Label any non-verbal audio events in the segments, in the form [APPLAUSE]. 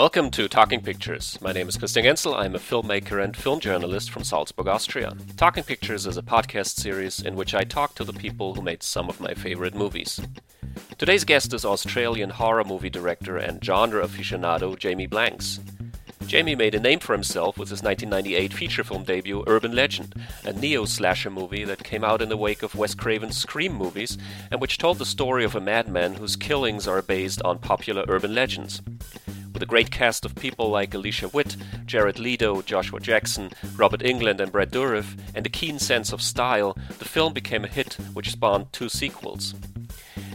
Welcome to Talking Pictures. My name is Christian Genzel. I'm a filmmaker and film journalist from Salzburg, Austria. Talking Pictures is a podcast series in which I talk to the people who made some of my favorite movies. Today's guest is Australian horror movie director and genre aficionado Jamie Blanks. Jamie made a name for himself with his 1998 feature film debut, Urban Legend, a neo slasher movie that came out in the wake of Wes Craven's Scream movies and which told the story of a madman whose killings are based on popular urban legends. With a great cast of people like Alicia Witt, Jared Leto, Joshua Jackson, Robert Englund, and Brad Dourif, and a keen sense of style, the film became a hit which spawned two sequels.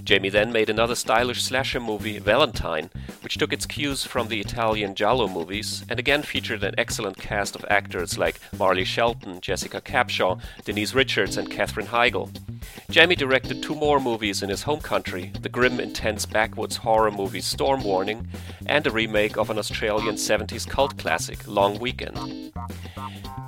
Jamie then made another stylish slasher movie, Valentine, which took its cues from the Italian Giallo movies and again featured an excellent cast of actors like Marley Shelton, Jessica Capshaw, Denise Richards, and Katherine Heigl. Jamie directed two more movies in his home country the grim, intense backwoods horror movie Storm Warning and a remake of an Australian 70s cult classic, Long Weekend.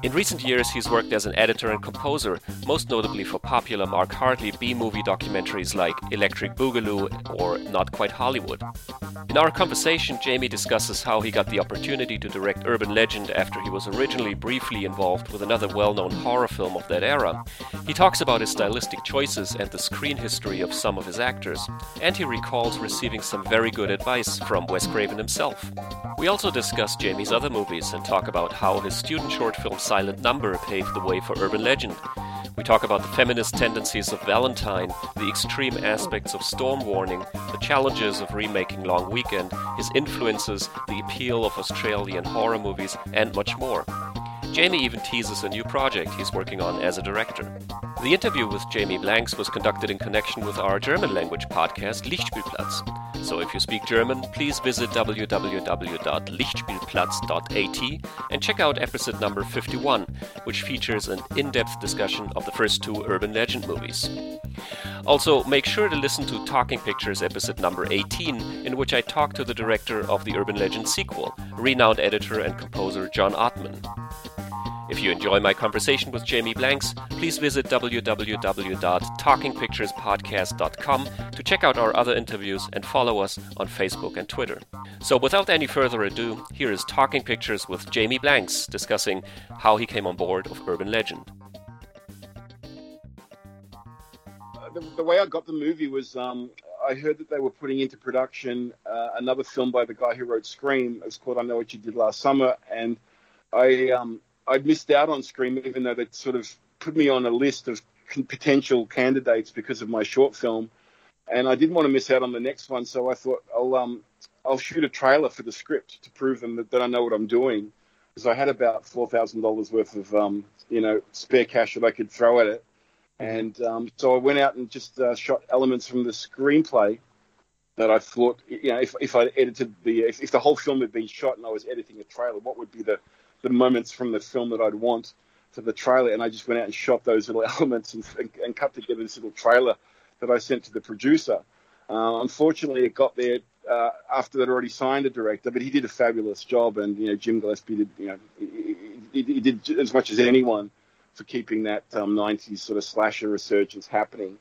In recent years, he's worked as an editor and composer, most notably for popular Mark Hartley B movie documentaries like Electric Boogaloo or Not Quite Hollywood. In our conversation, Jamie discusses how he got the opportunity to direct Urban Legend after he was originally briefly involved with another well known horror film of that era. He talks about his stylistic choices and the screen history of some of his actors, and he recalls receiving some very good advice from Wes Craven himself. We also discuss Jamie's other movies and talk about how his student short film Silent Number paved the way for Urban Legend. We talk about the feminist tendencies of Valentine, the extreme aspects of Storm Warning, the challenges of remaking Long Weekend, his influences, the appeal of Australian horror movies, and much more. Jamie even teases a new project he's working on as a director. The interview with Jamie Blanks was conducted in connection with our German language podcast Lichtspielplatz. So if you speak German, please visit www.lichtspielplatz.at and check out episode number 51, which features an in depth discussion of the first two urban legend movies. Also, make sure to listen to Talking Pictures episode number 18, in which I talk to the director of the Urban Legend sequel, renowned editor and composer John Ottman. If you enjoy my conversation with Jamie Blanks, please visit www.talkingpicturespodcast.com to check out our other interviews and follow us on Facebook and Twitter. So, without any further ado, here is Talking Pictures with Jamie Blanks discussing how he came on board of Urban Legend. Uh, the, the way I got the movie was um, I heard that they were putting into production uh, another film by the guy who wrote Scream. It's called I Know What You Did Last Summer, and I um, I'd missed out on Scream, even though they'd sort of put me on a list of potential candidates because of my short film, and I didn't want to miss out on the next one. So I thought I'll um I'll shoot a trailer for the script to prove them that, that I know what I'm doing, because I had about four thousand dollars worth of um you know spare cash that I could throw at it, and um, so I went out and just uh, shot elements from the screenplay that I thought, you know, if, if I edited the, if, if, the whole film had been shot and I was editing a trailer, what would be the, the moments from the film that I'd want for the trailer, and I just went out and shot those little [LAUGHS] elements and, and, and cut together this little trailer that I sent to the producer. Uh, unfortunately, it got there uh, after they'd already signed a director, but he did a fabulous job, and you know Jim Gillespie did you know he, he, he did as much as anyone for keeping that um, 90s sort of slasher resurgence happening.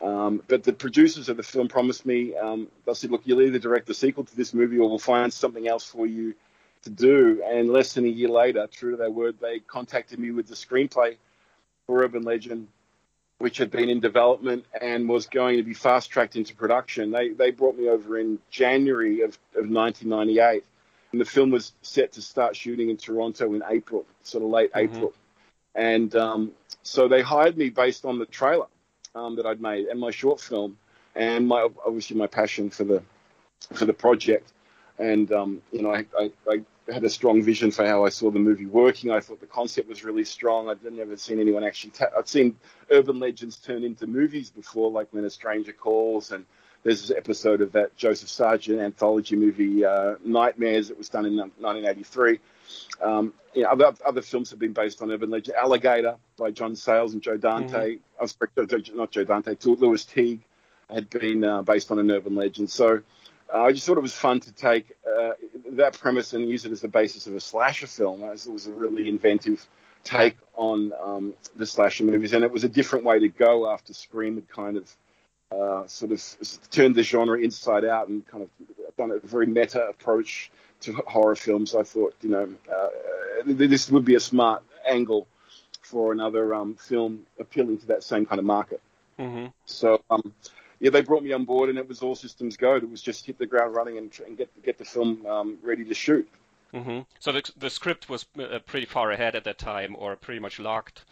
Um, but the producers of the film promised me, um, they said, look, you'll either direct the sequel to this movie or we'll find something else for you to do. And less than a year later, true to their word, they contacted me with the screenplay for Urban Legend, which had been in development and was going to be fast tracked into production. They, they brought me over in January of, of 1998. And the film was set to start shooting in Toronto in April, sort of late mm-hmm. April. And um, so they hired me based on the trailer um, that I'd made and my short film, and my obviously my passion for the for the project and um, you know, I, I, I, had a strong vision for how I saw the movie working. I thought the concept was really strong. I'd never seen anyone actually. Ta- I'd seen urban legends turn into movies before, like When a Stranger Calls, and there's this episode of that Joseph Sargent anthology movie uh, Nightmares that was done in 1983. Um, you know, other, other films have been based on urban legend. Alligator by John Sayles and Joe Dante. Mm-hmm. I was not Joe Dante, Lewis Teague had been uh, based on an urban legend. So uh, I just thought it was fun to take uh, that premise and use it as the basis of a slasher film. It was a really inventive take on um, the slasher movies, and it was a different way to go after Scream had kind of uh, sort of turned the genre inside out and kind of done a very meta approach to horror films, I thought, you know, uh, this would be a smart angle for another um, film appealing to that same kind of market. Mm-hmm. So, um, yeah, they brought me on board, and it was all systems go. It was just hit the ground running and, and get get the film um, ready to shoot. Mm-hmm. So the the script was uh, pretty far ahead at that time, or pretty much locked.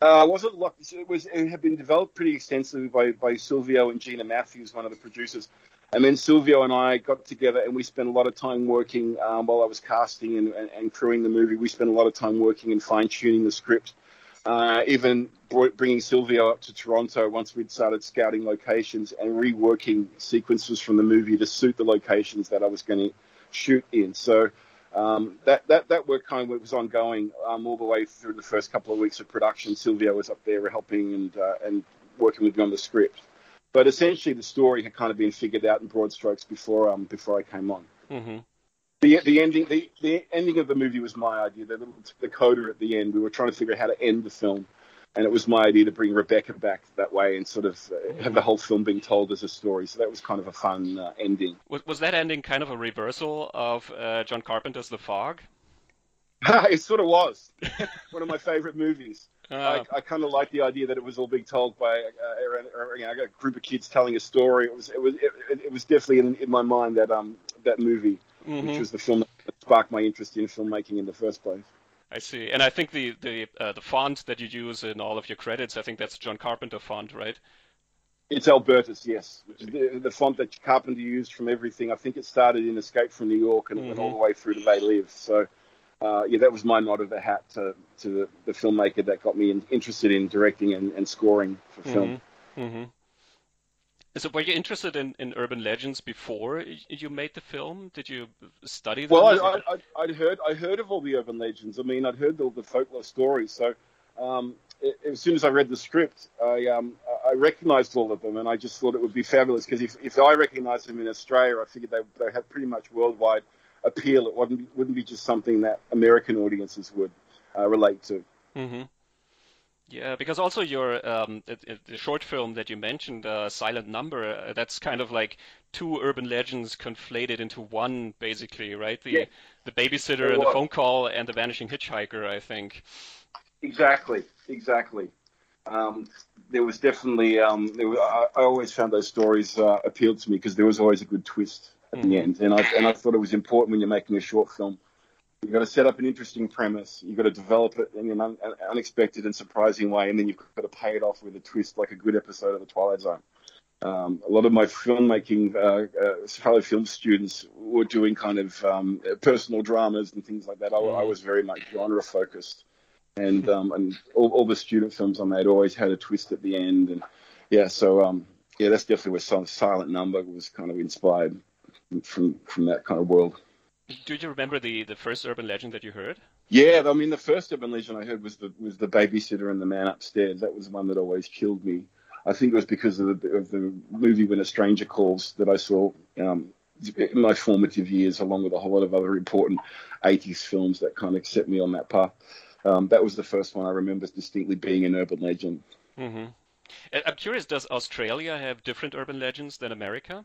Uh, wasn't locked. It was. It had been developed pretty extensively by by Silvio and Gina Matthews, one of the producers. And then Silvio and I got together and we spent a lot of time working um, while I was casting and, and, and, crewing the movie. We spent a lot of time working and fine tuning the script. Uh, even bringing Silvio up to Toronto once we'd started scouting locations and reworking sequences from the movie to suit the locations that I was going to shoot in. So um, that, that, that work kind of was ongoing um, all the way through the first couple of weeks of production. Silvio was up there helping and, uh, and working with me on the script. But essentially, the story had kind of been figured out in broad strokes before um, before I came on. Mm-hmm. The, the ending the, the ending of the movie was my idea. The, the coda at the end, we were trying to figure out how to end the film, and it was my idea to bring Rebecca back that way and sort of uh, have the whole film being told as a story. So that was kind of a fun uh, ending. Was, was that ending kind of a reversal of uh, John Carpenter's The Fog? [LAUGHS] it sort of was. [LAUGHS] One of my favorite movies. Uh, I, I kind of like the idea that it was all being told by uh, you know, a group of kids telling a story. It was it was it, it was definitely in, in, my mind that um that movie, mm-hmm. which was the film that sparked my interest in filmmaking in the first place. I see, and I think the the uh, the font that you use in all of your credits, I think that's John Carpenter font, right? It's Albertus, yes. The, the, font that Carpenter used from everything. I think it started in Escape from New York and mm-hmm. went all the way through to They Live. So uh, yeah, that was my nod of the hat to, to the, the filmmaker that got me in, interested in directing and, and scoring for film. Mm-hmm. Mm-hmm. So, were you interested in, in urban legends before you made the film? Did you study them? Well, I, I, would heard I heard of all the urban legends. I mean, I'd heard all the folklore stories. So, um, it, as soon as I read the script, I um, I recognized all of them, and I just thought it would be fabulous because if, if I recognized them in Australia, I figured they they have pretty much worldwide appeal. It wouldn't be, wouldn't be just something that American audiences would uh, relate to. Mm-hmm. Yeah, because also your um, the short film that you mentioned, uh, Silent Number, uh, that's kind of like two urban legends conflated into one, basically, right? The yeah. the babysitter and the phone call and the vanishing hitchhiker, I think. Exactly, exactly. Um, there was definitely um, there was, I, I, always found those stories uh, appealed to me because there was always a good twist at mm. the end. And I, and I thought it was important when you're making a short film. You've got to set up an interesting premise. You've got to develop it in an un, unexpected and surprising way, and then you've got to pay it off with a twist, like a good episode of The Twilight Zone. Um, a lot of my filmmaking uh, uh, fellow film students were doing kind of um, personal dramas and things like that. I, I mm. was very much genre focused, and um, and all, all, the student films I made always had a twist at the end, and yeah, so um, yeah, that's definitely where Silent Number was kind of inspired from from that kind of world. Do you remember the, the first urban legend that you heard? Yeah, I mean the first urban legend I heard was the was the babysitter and the man upstairs. That was one that always killed me. I think it was because of the, of the movie When a Stranger Calls that I saw um, in my formative years, along with a whole lot of other important 80s films that kind of set me on that path. Um, that was the first one I remember distinctly being an urban legend. Mm-hmm. I'm curious, does Australia have different urban legends than America?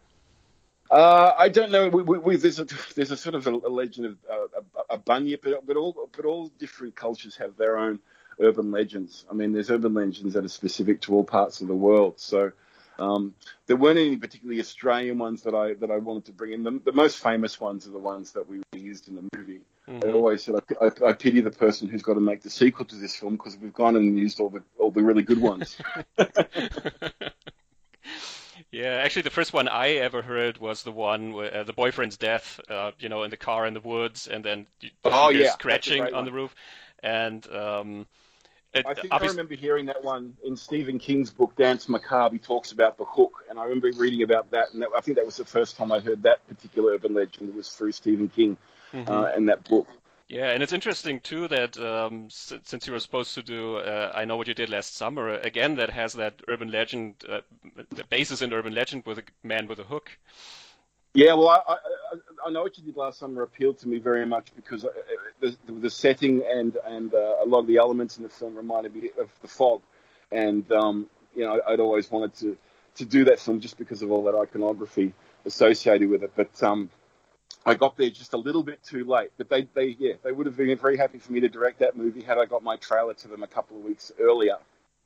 Uh, I don't know. We, we, we, there's a there's a sort of a, a legend of uh, a, a bunyip, but, but all but all different cultures have their own urban legends. I mean, there's urban legends that are specific to all parts of the world. So um, there weren't any particularly Australian ones that I that I wanted to bring in. The, the most famous ones are the ones that we used in the movie. Mm-hmm. I always said I, I, I, pity the person who's got to make the sequel to this film because we've gone and used all the all the really good ones. [LAUGHS] [LAUGHS] Yeah, actually, the first one I ever heard was the one where uh, the boyfriend's death, uh, you know, in the car in the woods, and then oh, yeah, scratching on the roof. And um, it, I think I remember hearing that one in Stephen King's book, Danse Macabre. He talks about the hook, and I remember reading about that. And that, I think that was the first time I heard that particular urban legend It was through Stephen King mm-hmm. uh, and that book. Yeah, and it's interesting too that um, since you were supposed to do uh, "I Know What You Did Last Summer," again that has that urban legend, uh, the basis in urban legend with a man with a hook. Yeah, well, I, I, I, know what you did last summer appealed to me very much because uh, the, the setting and and uh, a lot of the elements in the film reminded me of the fog, and um, you know I'd always wanted to to do that film just because of all that iconography associated with it. But um, I got there just a little bit too late. But they, they, yeah, they would have been very happy for me to direct that movie had I got my trailer to them a couple of weeks earlier.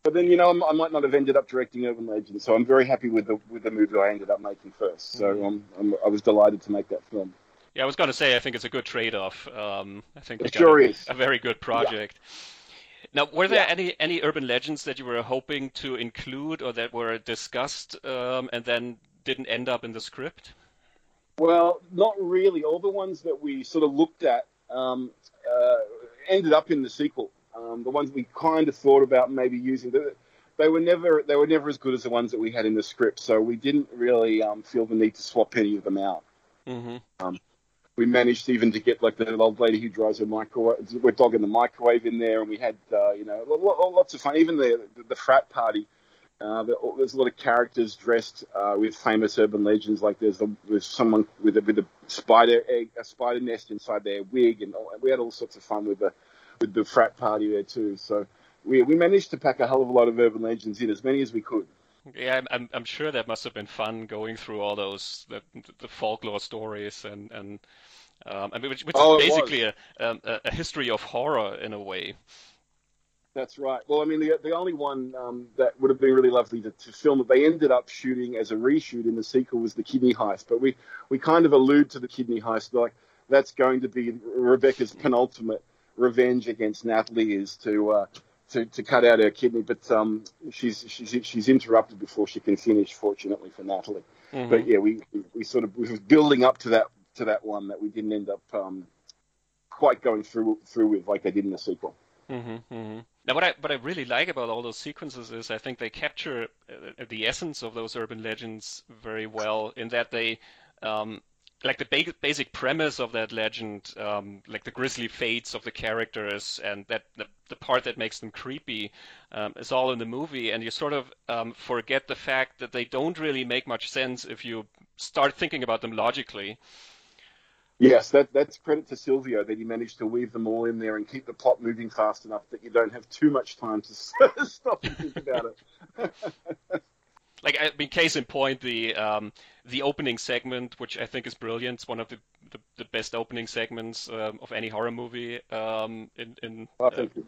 But then, you know, I might not have ended up directing Urban Legend, so I'm very happy with the with the movie I ended up making first. So mm-hmm. um, I'm, I was delighted to make that film. Yeah, I was going to say I think it's a good trade-off. Um, I think it sure a, is a very good project. Yeah. Now, were there yeah. any any urban legends that you were hoping to include or that were discussed um, and then didn't end up in the script? Well, not really. All the ones that we sort of looked at um, uh, ended up in the sequel. Um, the ones we kind of thought about maybe using, they, they were never they were never as good as the ones that we had in the script. So we didn't really um, feel the need to swap any of them out. Mm-hmm. Um, we managed even to get like the old lady who drives a microwave, we're dogging the microwave in there, and we had uh, you know lots of fun. Even the, the frat party. Uh, there's a lot of characters dressed uh, with famous urban legends. Like there's, a, there's someone with a, with a spider egg, a spider nest inside their wig, and we had all sorts of fun with the with the frat party there too. So we we managed to pack a hell of a lot of urban legends in, as many as we could. Yeah, I'm I'm sure that must have been fun going through all those the, the folklore stories and and um, I mean which, which oh, is basically a, um, a, a history of horror in a way. That's right. Well, I mean, the the only one um, that would have been really lovely to, to film that they ended up shooting as a reshoot in the sequel was the kidney heist. But we, we kind of allude to the kidney heist like that's going to be Rebecca's penultimate revenge against Natalie is to uh, to, to cut out her kidney, but um, she's she's she's interrupted before she can finish. Fortunately for Natalie, mm-hmm. but yeah, we, we sort of we were building up to that to that one that we didn't end up um, quite going through through with like they did in the sequel. Mm-hmm, mm-hmm. Now, what I what I really like about all those sequences is I think they capture uh, the essence of those urban legends very well in that they um, like the ba- basic premise of that legend, um, like the grisly fates of the characters, and that the, the part that makes them creepy, um, is all in the movie, and you sort of um, forget the fact that they don't really make much sense if you start thinking about them logically. Yes, that, that's credit to Silvio that he managed to weave them all in there and keep the plot moving fast enough that you don't have too much time to [LAUGHS] stop and think about it. [LAUGHS] like I mean, case in point, the um, the opening segment, which I think is brilliant. It's one of the the, the best opening segments um, of any horror movie. Um, in in oh, thank you.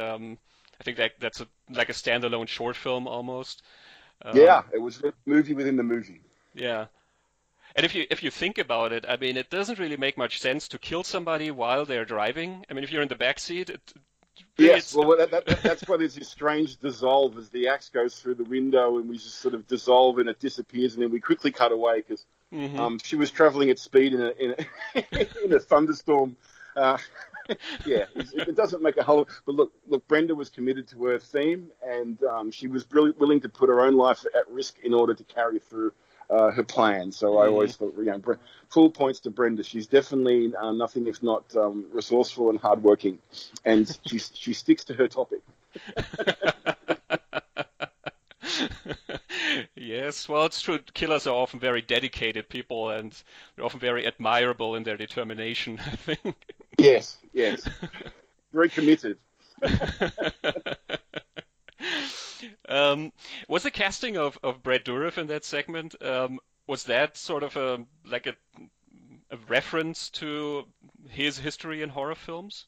Um, I think that that's a, like a standalone short film almost. Um, yeah, it was a movie within the movie. Yeah. And if you if you think about it, I mean, it doesn't really make much sense to kill somebody while they're driving. I mean, if you're in the back seat, it Yes, well, that, that, that's why there's this strange dissolve as the axe goes through the window and we just sort of dissolve and it disappears and then we quickly cut away because mm-hmm. um, she was traveling at speed in a, in a, [LAUGHS] in a thunderstorm. Uh, [LAUGHS] yeah, it, it, doesn't make a whole. But look, look, Brenda was committed to her theme and um, she was really willing to put her own life at risk in order to carry through uh, her plan. So mm. I always thought, you know, full points to Brenda. She's definitely uh, nothing if not um, resourceful and hardworking, and she [LAUGHS] she sticks to her topic. [LAUGHS] yes, well, it's true. Killers are often very dedicated people, and they're often very admirable in their determination. [LAUGHS] I think. Yes, yes, very committed. Um, was the casting of, of Brad Dourif in that segment um, was that sort of a like a, a, reference to his history in horror films?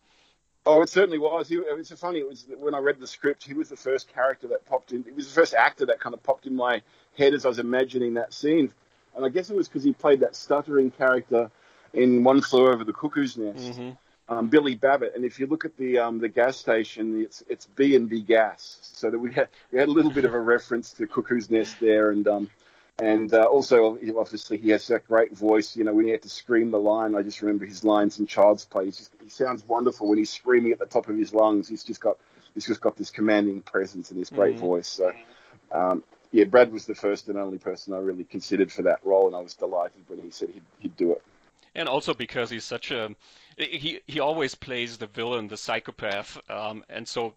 Oh, it certainly was. He, it was so funny. It was when I read the script. He was the first character that popped in. He was the first actor that kind of popped in my head as I was imagining that scene. And I guess it was because he played that stuttering character in One Flew Over the Cuckoo's Nest. Mm-hmm um, Billy Babbitt. And if you look at the um, the gas station, it's it's B and B gas. So that we had we had a little bit of a reference to Cuckoo's Nest there, and um, and uh, also obviously he has that great voice. You know, when he had to scream the line, I just remember his lines in Child's Play. Just, he sounds wonderful when he's screaming at the top of his lungs. He's just got he's just got this commanding presence and this great mm-hmm. voice. So. Um, yeah, Brad was the first and only person I really considered for that role, and I was delighted when he said he'd, he'd do it. And also because he's such a he he always plays the villain, the psychopath, um, and so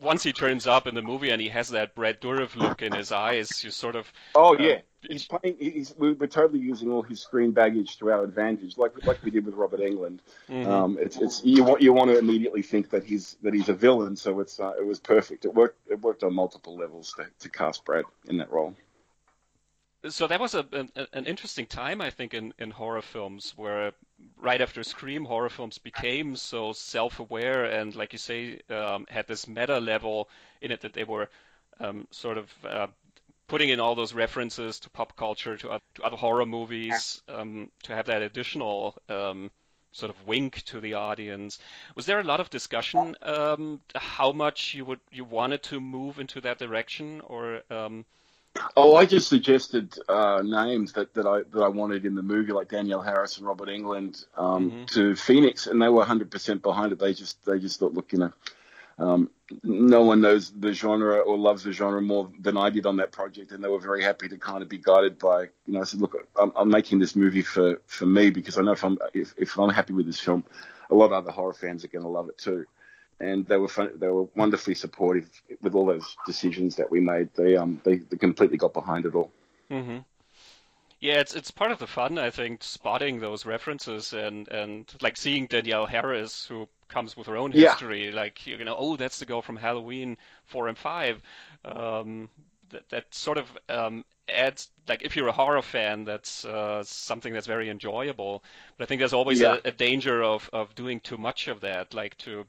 once he turns up in the movie and he has that Brad Dourif look in his eyes, you sort of oh uh, yeah, he's playing. He's, we're totally using all his screen baggage to our advantage, like like we did with Robert Englund. Mm-hmm. Um, it's it's you want you want to immediately think that he's that he's a villain, so it's uh, it was perfect. It worked it worked on multiple levels to, to cast Brad in that role so that was a, an, an interesting time, I think, in, in horror films where right after Scream, horror films became so self-aware and, like you say, um, had this meta level in it that they were um, sort of uh, putting in all those references to pop culture, to, to other horror movies, um, to have that additional um, sort of wink to the audience. Was there a lot of discussion um, how much you would you wanted to move into that direction, or? Oh, I just suggested uh, names that, that I that I wanted in the movie, like Danielle Harris and Robert Englund, um, mm-hmm. to Phoenix, and they were 100% behind it. They just they just thought, look, you know, um, no one knows the genre or loves the genre more than I did on that project, and they were very happy to kind of be guided by. You know, I said, look, I'm, I'm making this movie for, for me because I know if I'm if, if I'm happy with this film, a lot of other horror fans are going to love it too. And they were fun, they were wonderfully supportive with all those decisions that we made. They um they, they completely got behind it all. Mm-hmm. Yeah, it's it's part of the fun, I think, spotting those references and and like seeing Danielle Harris, who comes with her own history. Yeah. Like you know, oh, that's the girl from Halloween four and five. Um, that that sort of um, adds like if you're a horror fan, that's uh, something that's very enjoyable. But I think there's always yeah. a, a, danger of of doing too much of that, like to.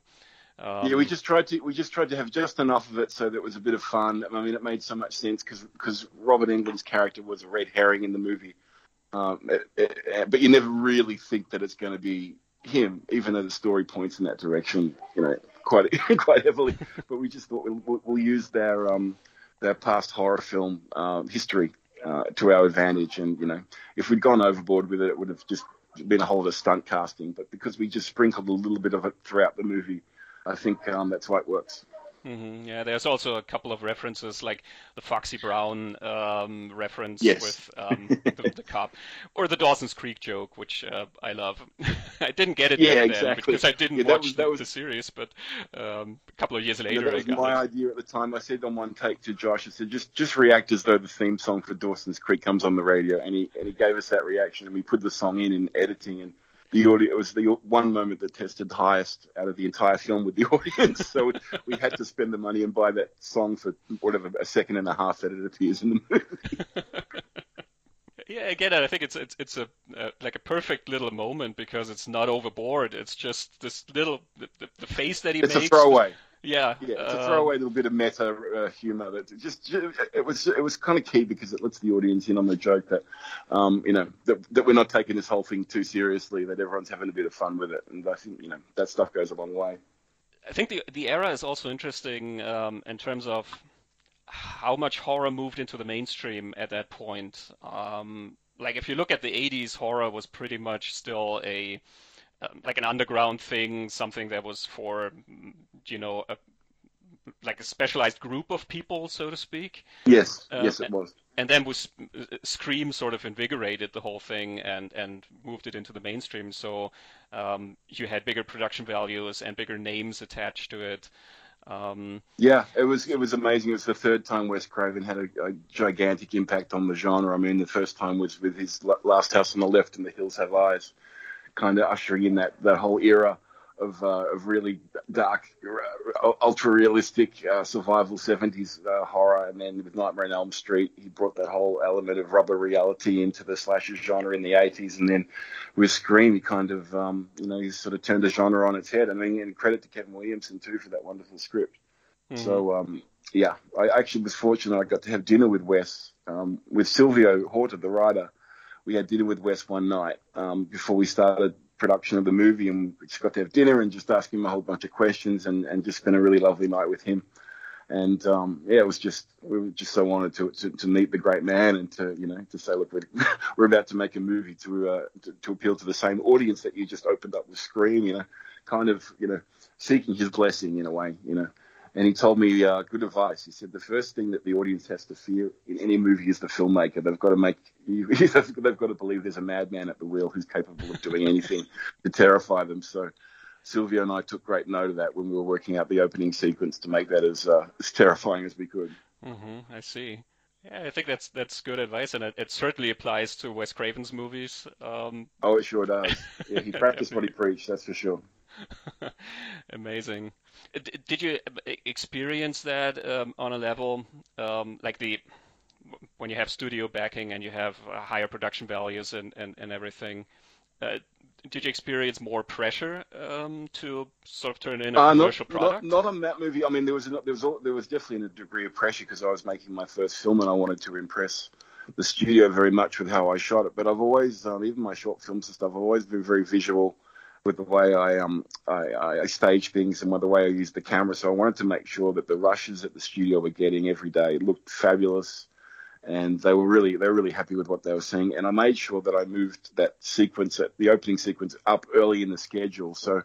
Um... Yeah, we just tried to we just tried to have just enough of it so that it was a bit of fun. I mean, it made so much sense because Robert Englund's character was a red herring in the movie, um, it, it, but you never really think that it's going to be him, even though the story points in that direction, you know, quite [LAUGHS] quite heavily. But we just thought we'll, we'll use their um, their past horror film um, history uh, to our advantage. And you know, if we'd gone overboard with it, it would have just been a whole lot of stunt casting. But because we just sprinkled a little bit of it throughout the movie, I think um, that's why it works. Mm-hmm. Yeah, there's also a couple of references, like the Foxy Brown um, reference yes. with um, the, the, cop, or the Dawson's Creek joke, which uh, I love. [LAUGHS] I didn't get it yeah, exactly. then because I didn't yeah, watch was, the, was... the, series, but um, a couple of years later, yeah, that was my it. idea at the time. I said on one take to Josh, I said just just react as though the theme song for Dawson's Creek comes on the radio, and he and he gave us that reaction, and we put the song in in editing and the audio it was the one moment that tested highest out of the entire film with the [LAUGHS] audience. So we had to spend the money and buy that song for whatever a second and a half that it appears in the movie. [LAUGHS] Yeah again i think it's it's it's a uh, like a perfect little moment because it's not overboard. It's just this little the, the face that he it's makes. a throwaway yeah, yeah, it's a throwaway little bit of meta uh, humor that just, just, it was it was kind of key because it lets the audience in on the joke that um, you know that, that we're not taking this whole thing too seriously, that everyone's having a bit of fun with it, and I think you know that stuff goes a long way. I think the the era is also interesting um, in terms of how much horror moved into the mainstream at that point. Um, like if you look at the 80s, horror was pretty much still a um, like an underground thing, something that was for you know a, like a specialized group of people, so to speak. Yes, um, yes, it was. And then was Scream sort of invigorated the whole thing and and moved it into the mainstream. So um, you had bigger production values and bigger names attached to it. Um, yeah, it was it was amazing. It was the third time Wes Craven had a, a, gigantic impact on the genre. I mean, the first time was with his Last House on the Left and The Hills Have Eyes kind of ushering in that, that whole era of, uh, of really dark, uh, ultra realistic uh, survival 70s uh, horror. And then with Nightmare on Elm Street, he brought that whole element of rubber reality into the slasher genre in the 80s. And then with Scream, he kind of, um, you know, he sort of turned the genre on its head. I mean, and credit to Kevin Williamson too for that wonderful script. Mm-hmm. So, um, yeah, I actually was fortunate. I got to have dinner with Wes, um, with Silvio Horta, the writer we had dinner with Wes one night um, before we started production of the movie, and we just got to have dinner and just ask him a whole bunch of questions, and, and just spent a really lovely night with him. And um, yeah, it was just we were just so honored to, to, to meet the great man and to you know to say look we're, [LAUGHS] we're about to make a movie to, uh, to to appeal to the same audience that you just opened up with Scream, you know, kind of you know seeking his blessing in a way, you know. And he told me uh, good advice. He said the first thing that the audience has to fear in any movie is the filmmaker. They've got to make [LAUGHS] they've got to believe there's a madman at the wheel who's capable of doing anything to terrify them. So Silvio and I took great note of that when we were working out the opening sequence to make that as uh, as terrifying as we could. Mm-hmm, I see. Yeah, I think that's that's good advice, and it, it certainly applies to Wes Craven's movies. Um... Oh, it sure does. [LAUGHS] Yeah, he practiced what he preached. That's for sure. [LAUGHS] Amazing. Did you experience that um, on a level um, like the when you have studio backing and you have uh, higher production values and, and, and everything? Uh, did you experience more pressure um, to sort of turn in a uh, commercial not, product? Not, not, on that movie. I mean, there was there was there was definitely a degree of pressure because I was making my first film and I wanted to impress the studio very much with how I shot it. But I've always, um, even my short films and stuff, I've always been very visual with the way I um I, I stage things and with the way I use the camera. So I wanted to make sure that the rushes that the studio were getting every day looked fabulous and they were really they were really happy with what they were seeing. And I made sure that I moved that sequence, at the opening sequence, up early in the schedule, so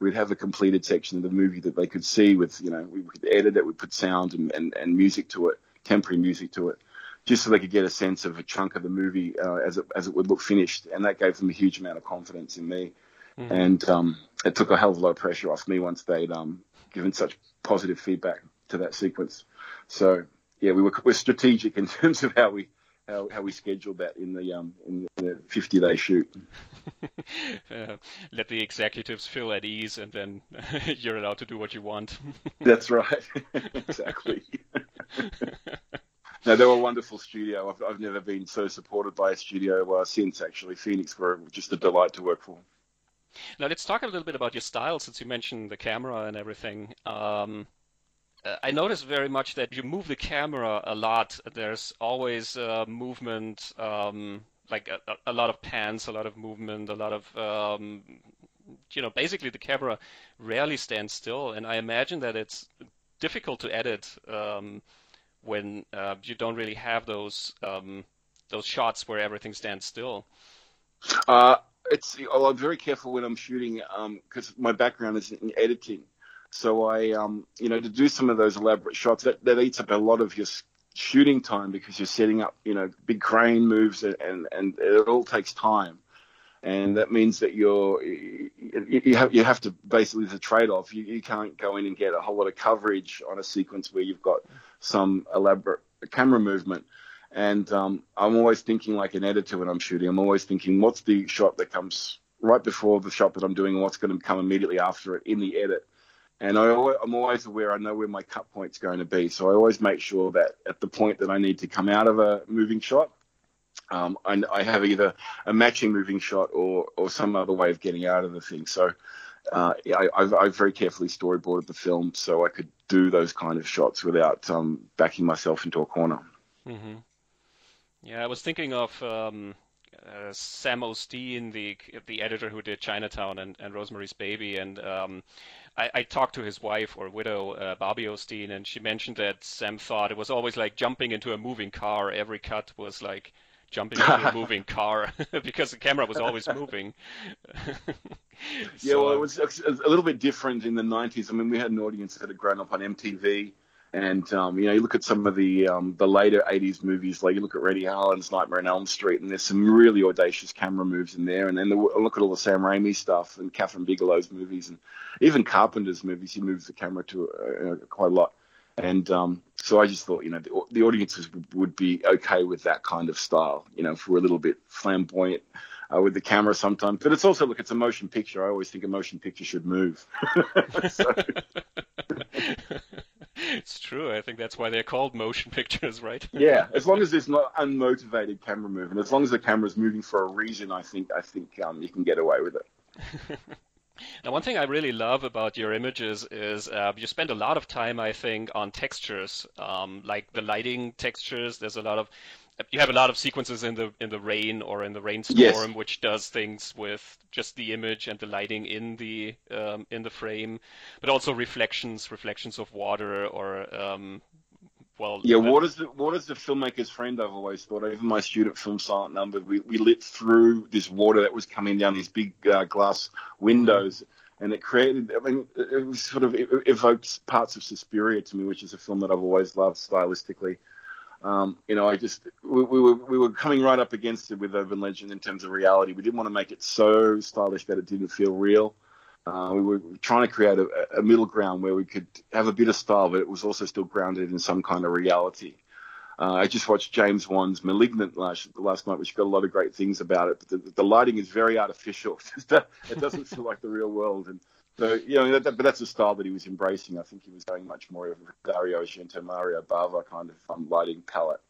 we'd have a completed section of the movie that they could see. With you know, we could edit it, we put sound and, and, and music to it, temporary music to it, just so they could get a sense of a chunk of the movie uh, as it as it would look finished. And that gave them a huge amount of confidence in me. Mm-hmm. And um, it took a hell of a lot of pressure off me once they'd um, given such positive feedback to that sequence. So yeah, we were, we're strategic in [LAUGHS] terms of how we how, how we scheduled that in the um in the 50 day shoot. [LAUGHS] uh, let the executives feel at ease, and then [LAUGHS] you're allowed to do what you want. That's right, exactly. no, they were a wonderful studio. I've, I've never been so supported by a studio uh, since. Actually, Phoenix were just a delight to work for. Now let's talk a little bit about your style, since you mentioned the camera and everything. Um, I notice very much that you move the camera a lot. There's always uh, movement, um, like a, a, lot of pans, a lot of movement, a lot of, um, you know, basically the camera rarely stands still. And I imagine that it's difficult to edit um, when uh, you don't really have those um, those shots where everything stands still. Uh, it's well, I'm very careful when I'm shooting because um, my background is in editing. So I, um, you know, to do some of those elaborate shots, that, that eats up a lot of your shooting time because you're setting up, you know, big crane moves and, and, and it all takes time. And that means that you're, you have, you have to basically, the trade off. You, you can't go in and get a whole lot of coverage on a sequence where you've got some elaborate camera movement. And um, I'm always thinking like an editor when I'm shooting. I'm always thinking, what's the shot that comes right before the shot that I'm doing, and what's going to come immediately after it in the edit and I, am always aware I know where my cut point's going to be. So I always make sure that at the point that I need to come out of a moving shot, um, I, I, have either a matching moving shot or, or some other way of getting out of the thing. So uh, I, I've, I've, very carefully storyboarded the film so I could do those kind of shots without um, backing myself into a corner. Mm-hmm. Yeah, I was thinking of um, uh, Sam O'Steen, the the editor who did Chinatown and, and Rosemary's Baby, and um, I, I, talked to his wife or widow, uh, Bobbie O'Steen, and she mentioned that Sam thought it was always like jumping into a moving car. Every cut was like jumping into a [LAUGHS] moving car [LAUGHS] because the camera was always moving. [LAUGHS] yeah, well, it was a little bit different in the 90s. I mean, we had an audience that had grown up on MTV and um, you know, you look at some of the um, the later '80s movies, like you look at Renny Harlin's Nightmare on Elm Street, and there's some really audacious camera moves in there. And then the, look at all the Sam Raimi stuff and Kathryn Bigelow's movies, and even Carpenter's movies. He moves the camera to uh, quite a lot. And um, so I just thought, you know, the, the audiences would, be okay with that kind of style. You know, if we're a little bit flamboyant. Uh, with the camera sometimes, but it's also look, it's a motion picture. I always think a motion picture should move. [LAUGHS] [LAUGHS] it's true. I think that's why they're called motion [LAUGHS] pictures, right? yeah, as long as there's not unmotivated camera movement, as long as the camera's moving for a reason, I think I think um, you can get away with it. [LAUGHS] Now, one thing I really love about your images is uh, you spend a lot of time, I think, on textures, um, like the lighting textures. There's a lot of you have a lot of sequences in the in the rain or in the rainstorm, yes. which does things with just the image and the lighting in the um, in the frame, but also reflections, reflections of water or um, well. Yeah, what is the water's the filmmaker's friend. I've always thought. Even my student film Silent Number, we, we lit through this water that was coming down these big uh, glass windows. Mm-hmm and it created. I mean, it was sort of it evoked parts of Suspiria to me, which is a film that I've always loved stylistically. Um, you know, I just we, we, were we were coming right up against it with Urban Legend in terms of reality. We didn't want to make it so stylish that it didn't feel real. Uh, we were trying to create a, a, middle ground where we could have a bit of style, but it was also still grounded in some kind of reality. Uh, I just watched James Wan's *Malignant* last last night, which got a lot of great things about it. But the, the lighting is very artificial. [LAUGHS] it doesn't feel like the real world, and so you know, that, but that's a style that he was embracing. I think he was going much more of a Dario Argento, Mario Bava kind of um, lighting palette.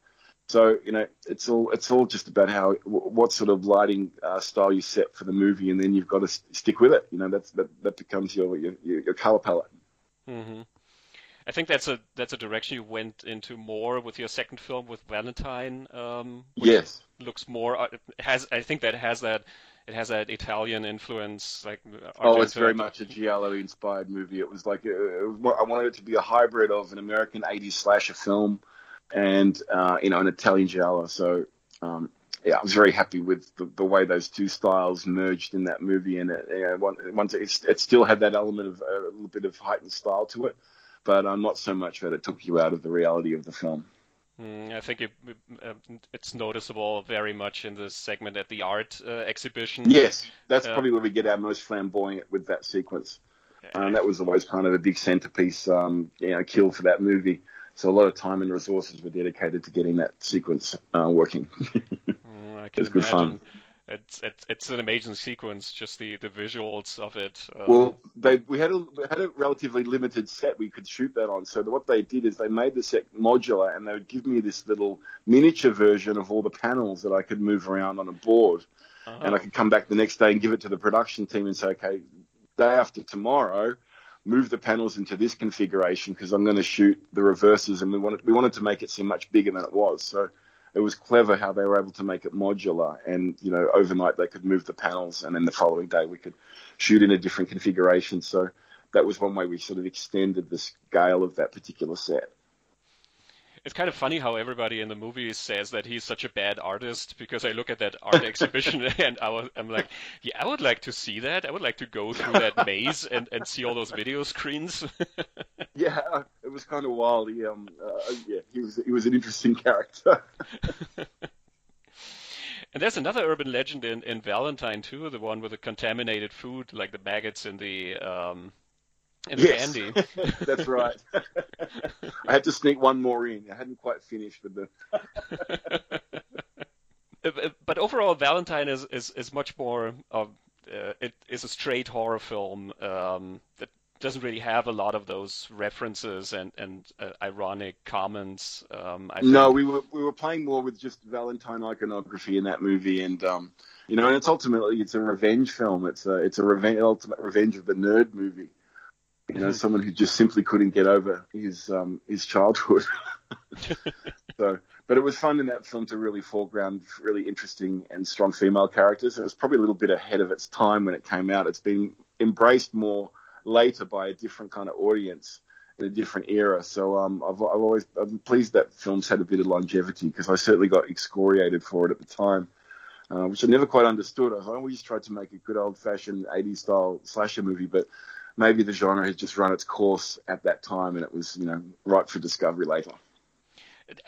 So you know, it's all it's all just about how what sort of lighting uh, style you set for the movie, and then you've got to stick with it. You know, that's that that becomes your your, your color palette. Mm-hmm. I think that's a that's a direction you went into more with your second film with Valentine. Um, yes, looks more uh, has I think that has that it has that Italian influence. Like oh, it's very much a giallo inspired movie. It was like a, uh, I wanted it to be a hybrid of an American '80s slasher film and uh, you know an Italian giallo. So um, yeah, I was very happy with the, the, way those two styles merged in that movie, and it, you know, once it, it still had that element of a little bit of heightened style to it but uh, not so much that it took you out of the reality of the film. Mm, I think it, uh, it's noticeable very much in the segment at the art uh, exhibition. Yes, that's uh, probably where we get our most flamboyant with that sequence. Um, that was always kind of a big centerpiece, um, you know, kill for that movie. So a lot of time and resources were dedicated to getting that sequence uh, working. [LAUGHS] mm, it was good fun it's it's it's an amazing sequence. Just the, the visuals of it. Um... Well, they we had a we had a relatively limited set we could shoot that on. So what they did is they made the set modular, and they would give me this little miniature version of all the panels that I could move around on a board, uh-huh. and I could come back the next day and give it to the production team and say, okay, day after tomorrow. Move the panels into this configuration because I'm going to shoot the reverses, and we wanted we wanted to make it seem much bigger than it was. So it was clever how they were able to make it modular and you know overnight they could move the panels and then the following day we could shoot in a different configuration. So that was one way we sort of extended the scale of that particular set it's kind of funny how everybody in the movie says that he's such a bad artist because I look at that art [LAUGHS] exhibition and I was, I'm like, yeah, I would like to see that. I would like to go through that maze and, and see all those video screens. [LAUGHS] yeah, it was kind of wild. He, um, uh, yeah, he was he was an interesting character. [LAUGHS] And there's another urban legend in, in Valentine too, the one with the contaminated food, like the maggots in the um, the yes. candy. [LAUGHS] That's right. I had to sneak one more in. I hadn't quite finished with the. [LAUGHS] but overall, Valentine is, is, is much more of uh, it is a straight horror film um, that doesn't really have a lot of those references and and uh, ironic comments. Um, no, we were we were playing more with just Valentine iconography in that movie, and um, you know, and it's ultimately it's a revenge film. It's a it's a revenge, ultimate revenge of the nerd movie. You know, someone who just simply couldn't get over his um, his childhood. [LAUGHS] so, but it was fun in that film to really foreground really interesting and strong female characters. It was probably a little bit ahead of its time when it came out. It's been embraced more later by a different kind of audience in a different era. So um, I've, I've always I'm pleased that films had a bit of longevity because I certainly got excoriated for it at the time, uh, which I never quite understood. I always tried to make a good old fashioned 80s style slasher movie, but maybe the genre had just run its course at that time and it was, you know, ripe for discovery later.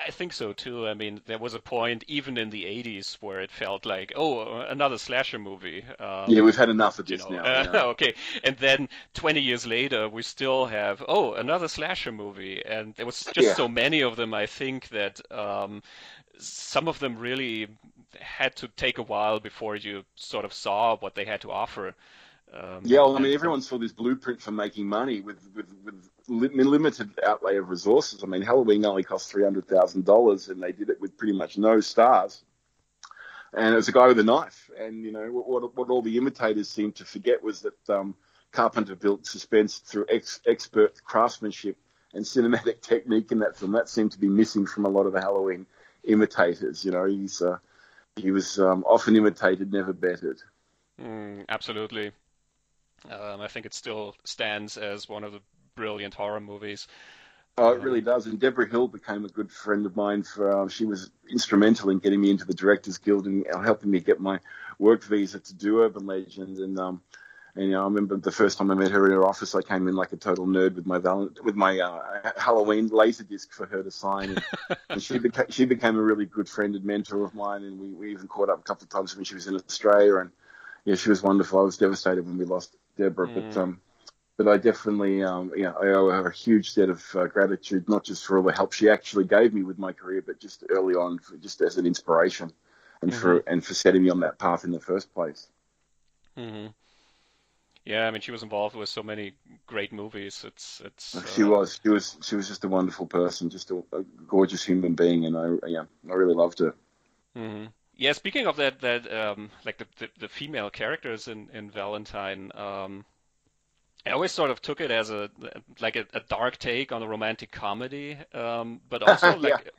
I think so too. I mean, there was a point even in the '80s where it felt like, oh, another slasher movie. Um, yeah, we've had enough of this you know, now. [LAUGHS] Uh, okay, and then 20 years later, we still have, oh, another slasher movie, and there was just yeah. so many of them. I think that um, some of them really had to take a while before you sort of saw what they had to offer. Um, yeah, well, I mean, everyone saw this blueprint for making money with with, with limited outlay of resources. I mean, Halloween only cost three hundred thousand dollars, and they did it with pretty much no stars. And it was a guy with a knife. And you know what? What all the imitators seemed to forget was that um, Carpenter built suspense through ex- expert craftsmanship and cinematic [LAUGHS] technique in that film. That seemed to be missing from a lot of the Halloween imitators. You know, he's uh, he was um, often imitated, never bettered. Mm, absolutely. Um, I think it still stands as one of the brilliant horror movies. Oh, it really does. And Debra Hill became a good friend of mine. For uh, she was instrumental in getting me into the Directors Guild and helping me get my work visa to do Urban Legend. And um, and you know, I remember the first time I met her in her office, I came in like a total nerd with my val- with my uh, Halloween laser disc for her to sign, and, [LAUGHS] and she became she became a really good friend and mentor of mine. And we, we even caught up a couple of times when she was in Australia. And yeah, she was wonderful. I was devastated when we lost Debra, mm. but um, but I definitely, um, yeah, I owe her a huge debt of uh, gratitude, not just for all the help she actually gave me with my career, but just early on, for, just as an inspiration, and mm-hmm. for and for setting me on that path in the first place. Mm-hmm. Yeah, I mean, she was involved with so many great movies. It's it's. She uh... was. She was. She was just a wonderful person, just a, a gorgeous human being, and I yeah, I really loved her. Mm-hmm. Yeah, speaking of that, that um, like the, the, the female characters in in Valentine, um, I always sort of took it as a like a, a dark take on a romantic comedy, um, but [LAUGHS] also like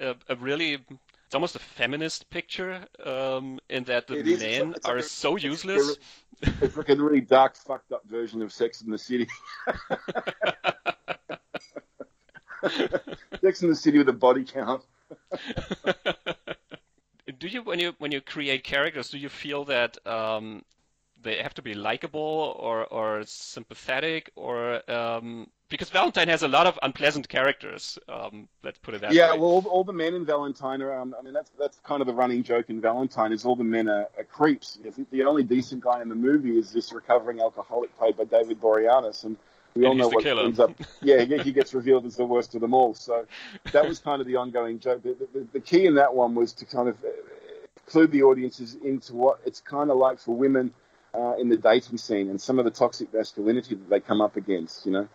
yeah. a, a, really it's almost a feminist picture um, in that the men it's it's are like a, so useless. It's like a really dark, fucked up version of Sex in the City. [LAUGHS] [LAUGHS] Sex in the City with a body count. Do you when you when you create characters, do you feel that um, they have to be likable or or sympathetic or um, because Valentine has a lot of unpleasant characters. Um, let's put it that yeah, way. Yeah, well, all, all, the men in Valentine are. Um, I mean, that's that's kind of the running joke in Valentine is all the men are, are creeps. The only decent guy in the movie is this recovering alcoholic played by David Boreanaz, and we and all know what killer. ends up. [LAUGHS] Yeah, he gets revealed as the worst of them all. So that was kind of the ongoing joke. The, the, the key in that one was to kind of uh, clue the audiences into what it's kind of like for women uh, in the dating scene and some of the toxic masculinity that they come up against. You know,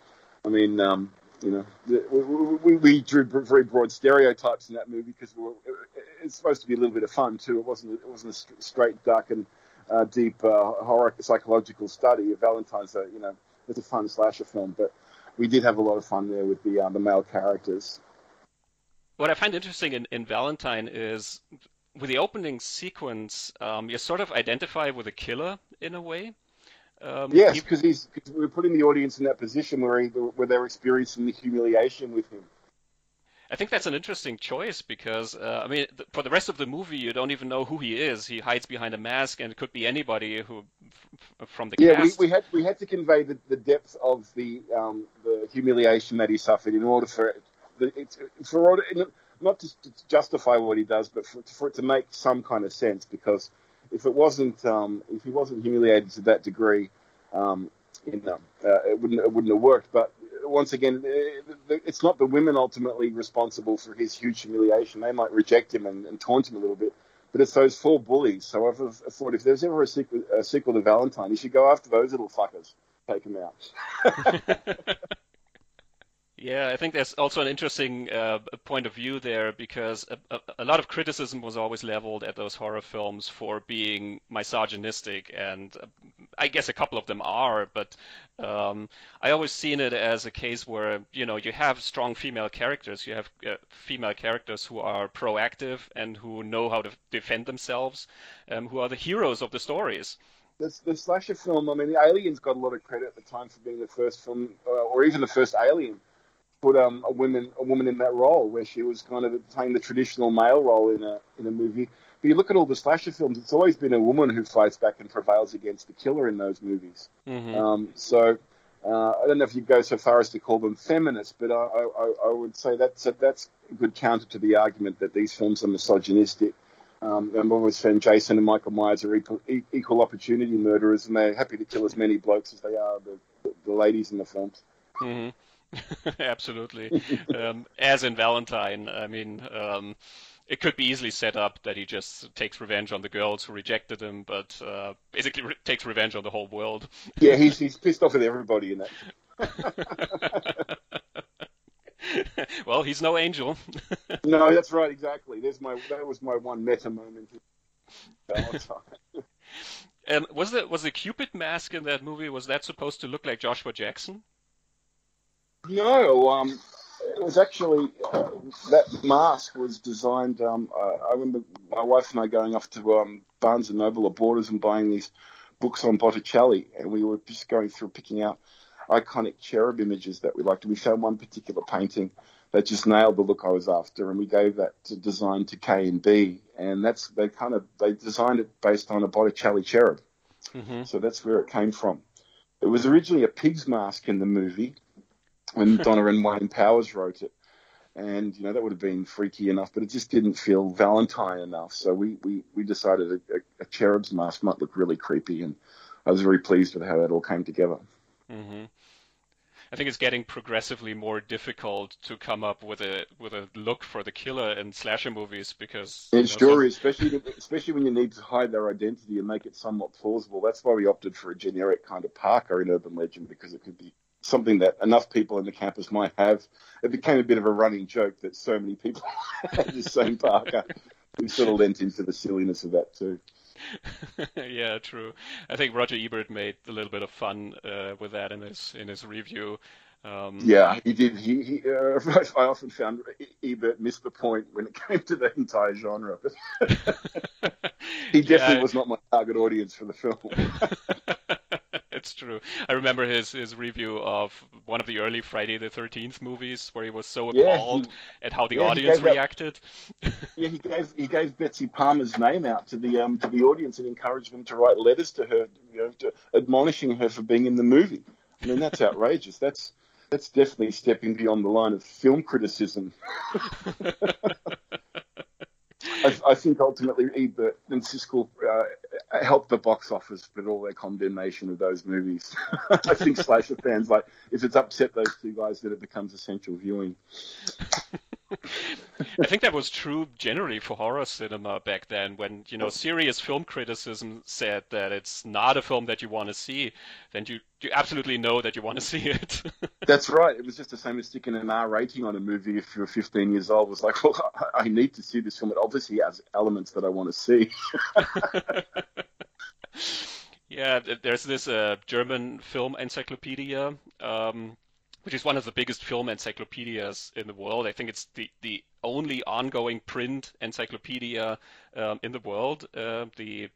I mean, um, you know, we, we, we, drew very broad stereotypes in that movie because we it's supposed to be a little bit of fun too. It wasn't it wasn't a straight, dark and uh, deep uh, horror psychological study. Of Valentine's, a, you know, it's a fun slasher film, but we did have a lot of fun there with the uh, the male characters. What I find interesting in, in Valentine is with the opening sequence, um, you sort of identify with the killer in a way. Um, yes, because he's cause we're putting the audience in that position where he, where they're experiencing the humiliation with him. I think that's an interesting choice because uh, I mean, th- for the rest of the movie, you don't even know who he is. He hides behind a mask, and it could be anybody who f- from the yeah, cast. we, we had we had to convey the, the depth of the um, the humiliation that he suffered in order for it, the, it's, for order, not to, to, justify what he does, but for, for, it to make some kind of sense. Because if it wasn't, um, if he wasn't humiliated to that degree, um, know, uh, it wouldn't it wouldn't have worked. But once again, uh, it's not the women ultimately responsible for his huge humiliation. They might reject him and, and taunt him a little bit, but it's those four bullies. So I've, I've thought if there's ever a sequel, a sequel to Valentine, you should go after those little fuckers, take them out. [LAUGHS] [LAUGHS] Yeah, I think there's also an interesting uh, point of view there because a, a, lot of criticism was always leveled at those horror films for being misogynistic, and uh, I guess a couple of them are, but um, I always seen it as a case where you know you have strong female characters, you have uh, female characters who are proactive and who know how to defend themselves, um, who are the heroes of the stories. The, the slasher film, I mean, the Aliens got a lot of credit at the time for being the first film, uh, or even the first Alien put um, a woman a woman in that role where she was kind of playing the traditional male role in a in a movie. But you look at all the slasher films; it's always been a woman who fights back and prevails against the killer in those movies. Mm-hmm. Um, so uh, I don't know if you go so far as to call them feminists, but I, I, I would say that's a, that's a good counter to the argument that these films are misogynistic. Um, I've always found Jason and Michael Myers are equal, equal opportunity murderers, and they're happy to kill as many blokes as they are the, the, the ladies in the films. Mm-hmm. [LAUGHS] Absolutely. um, as in Valentine, I mean, um, it could be easily set up that he just takes revenge on the girls who rejected him, but uh, basically re- takes revenge on the whole world. yeah, he's he's pissed off at everybody in that. [LAUGHS] [LAUGHS] well, he's no angel. no, that's right, exactly. There's my that was my one meta moment. Um, was the was the Cupid mask in that movie? Was that supposed to look like Joshua Jackson? No, um, it was actually uh, that mask was designed. Um, I, I, remember my wife and I going off to um, Barnes and Noble or Borders and buying these books on Botticelli, and we were just going through picking out iconic cherub images that we liked. And we found one particular painting that just nailed the look I was after, and we gave that to design to KNB, and that's they kind of they designed it based on a Botticelli cherub. Mm-hmm. So that's where it came from. It was originally a pig's mask in the movie, when Donna and Wayne Powers wrote it. And, you know, that would have been freaky enough, but it just didn't feel Valentine enough. So we, we, we decided a, a, a cherub's mask might look really creepy. And I was very pleased with how that all came together. Mm-hmm. I think it's getting progressively more difficult to come up with a with a look for the killer in slasher movies because it's know, sure, some... especially especially when you need to hide their identity and make it somewhat plausible. That's why we opted for a generic kind of parka in Urban Legend because it could be something that enough people in the campus might have. It became a bit of a running joke that so many people [LAUGHS] had the same parka. We sort of lent into the silliness of that too. [LAUGHS] yeah, true. I think Roger Ebert made a little bit of fun uh, with that in his in his review. Um, yeah, he did. He, he uh, [LAUGHS] I often found Ebert missed the point when it came to the entire genre. he definitely yeah. was not my target audience for the film. It's true. I remember his his review of one of the early Friday the Thirteenth movies, where he was so appalled yeah, he, at how the yeah, audience reacted. [LAUGHS] yeah, he gave he gave Betsy Palmer's name out to the um to the audience and encouraged them to write letters to her, you know, to, admonishing her for being in the movie. I mean, that's outrageous. That's that's definitely stepping beyond the line of film criticism. [LAUGHS] I, I, think ultimately Ebert and Siskel uh, helped the box office with all their condemnation of those movies. [LAUGHS] I think slasher fans like if it's upset those two guys that it becomes essential viewing. I think that was true generally for horror cinema back then. When you know serious film criticism said that it's not a film that you want to see, then you you absolutely know that you want to [LAUGHS] see it. That's right. It was just the same as sticking an R rating on a movie if you were 15 years old. It was like, [LAUGHS] well, I need to see this film. It obviously has elements that I want to see. [LAUGHS] yeah, there's this uh, German film encyclopedia. Um, which is one of the biggest film encyclopedias in the world. I think it's the, the only ongoing print encyclopedia um, in the world. Uh, the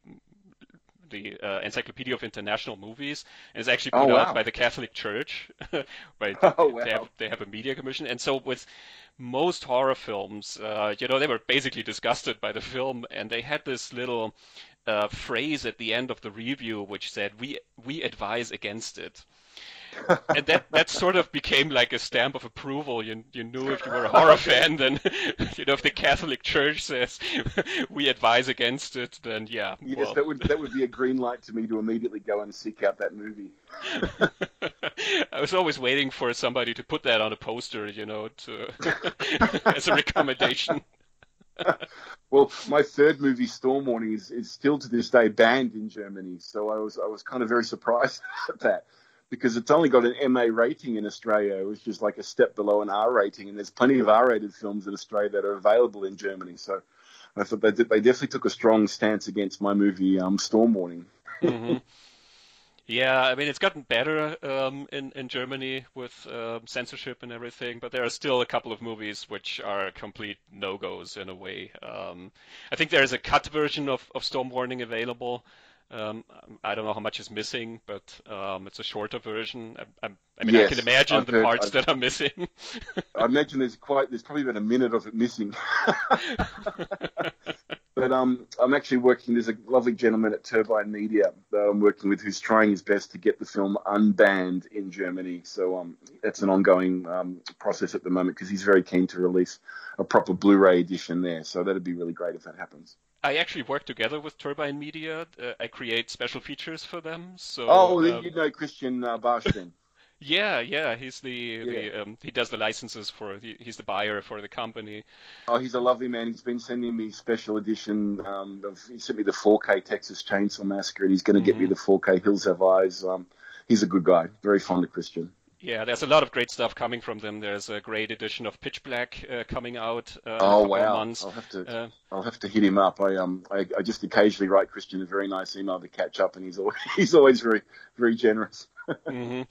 the uh, Encyclopedia of International Movies, and it's actually put oh, wow. out by the Catholic Church. [LAUGHS] right? [LAUGHS] Oh, wow. they, have, they have a media commission, and so with most horror films, uh, you know, they were basically disgusted by the film, and they had this little uh, phrase at the end of the review which said, "We we advise against it." And that that sort of became like a stamp of approval. You you knew if you were a horror fan, then [LAUGHS] you know if the Catholic Church says [LAUGHS] we advise against it, then yeah. Yes, well. that would that would be a green light to me to immediately go and seek out that movie. [LAUGHS] I was always waiting for somebody to put that on a poster, you know, to as a recommendation. well, my third movie, Storm Warning, is, is still to this day banned in Germany. So I was I was kind of very surprised at that because it's only got an MA rating in Australia, which is like a step below an R rating, and there's plenty of R-rated films in Australia that are available in Germany. So I thought they, they definitely took a strong stance against my movie um, Storm Warning. mm-hmm. Yeah, I mean it's gotten better um, in in Germany with uh, censorship and everything, but there are still a couple of movies which are complete no goes in a way. Um, I think there is a cut version of, of Storm Warning available. Um, I don't know how much is missing, but um, it's a shorter version. I, I, I mean, yes, I can imagine I've the heard, parts I've, that are missing. I imagine there's quite there's probably about a minute of it missing. [LAUGHS] but um, I'm actually working. There's a lovely gentleman at Turbine Media that I'm working with who's trying his best to get the film unbanned in Germany. So um, that's an ongoing um, process at the moment because he's very keen to release a proper Blu-ray edition there. So that'd be really great if that happens. I actually work together with Turbine Media. Uh, I create special features for them. So oh, um, you know Christian uh, Barstein. [LAUGHS] yeah, yeah, he's the, yeah. the um, he does the licenses for he, he's the buyer for the company. Oh, he's a lovely man. He's been sending me special edition. Um, of, he sent me the 4K Texas Chainsaw Massacre, and he's going to mm-hmm. get me mm-hmm. the 4K Hills Have Eyes. Um, he's a good guy. Very fond of Christian. Yeah, there's a lot of great stuff coming from them. There's a great edition of Pitch Black uh, coming out. Uh, oh wow! I'll have to uh, I'll have to hit him up. I um I, I, just occasionally write Christian a very nice email to catch up, and he's always [LAUGHS] he's always very very generous. [LAUGHS] mm-hmm.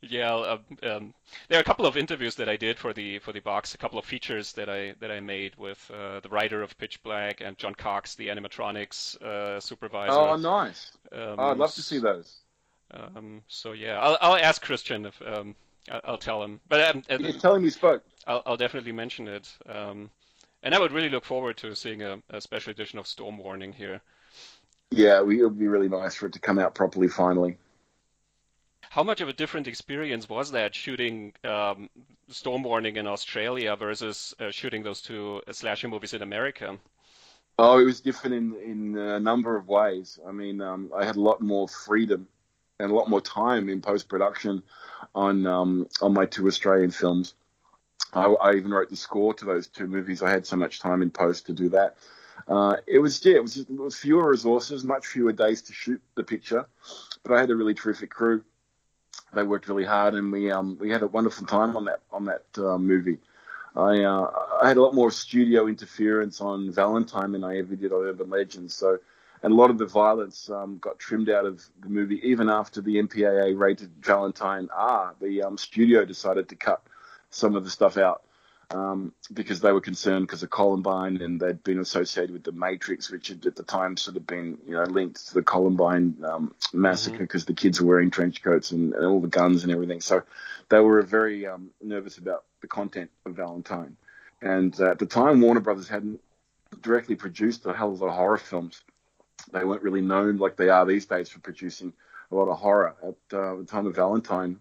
Yeah, uh, um, there are a couple of interviews that I did for the for the box, a couple of features that I that I made with uh, the writer of Pitch Black and John Cox, the animatronics uh, supervisor. Oh, nice! Um, oh, I'd love to see those. Um, so yeah, I'll, I'll ask Christian if um, I'll tell him. But um, yeah, tell him you spoke. I'll, I'll definitely mention it. Um, and I would really look forward to seeing a, a, special edition of Storm Warning here. Yeah, it would be really nice for it to come out properly finally. How much of a different experience was that shooting um, Storm Warning in Australia versus uh, shooting those two slasher movies in America? Oh, it was different in in a number of ways. I mean, um, I had a lot more freedom and a lot more time in post production on um, on my two Australian films. I, I, even wrote the score to those two movies. I had so much time in post to do that. Uh, it was yeah, it was, it was fewer resources, much fewer days to shoot the picture, but I had a really terrific crew. They worked really hard, and we um, we had a wonderful time on that on that uh, movie. I uh, I had a lot more studio interference on Valentine than I ever did on Urban Legends. So, and a lot of the violence um, got trimmed out of the movie, even after the MPAA rated Valentine R. The um, studio decided to cut some of the stuff out um, because they were concerned because of Columbine and they'd been associated with the Matrix, which had at the time sort of been you know linked to the Columbine um, massacre because mm-hmm. the kids were wearing trench coats and, and, all the guns and everything. So they were very um, nervous about the content of Valentine. And uh, at the time, Warner Brothers hadn't directly produced a hell of a lot of horror films. They weren't really known like they are these days for producing a lot of horror. At uh, the time of Valentine,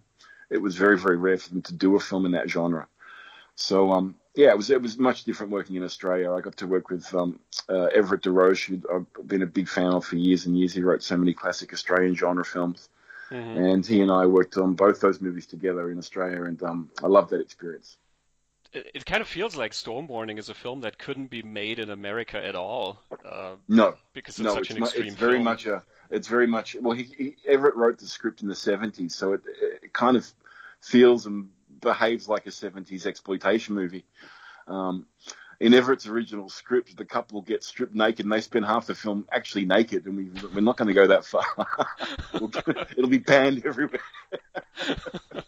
it was very, very rare for them to do a film in that genre. So, um, yeah, it was it was much different working in Australia. I got to work with um, uh, Everett De Roche, who I've been a big fan of for years and years. He wrote so many classic Australian genre films, mm-hmm. and he and I worked on both those movies together in Australia, and um, I loved that experience it, kind of feels like Storm Warning is a film that couldn't be made in America at all. Uh, no, because it's no, such it's an extreme. It's very film. much a. It's very much well. He, he, Everett wrote the script in the '70s, so it, it kind of feels and behaves like a '70s exploitation movie. Um, in Everett's original script, the couple get stripped naked and they spend half the film actually naked, and we, we're not going to go that far. [LAUGHS] It'll be banned everywhere.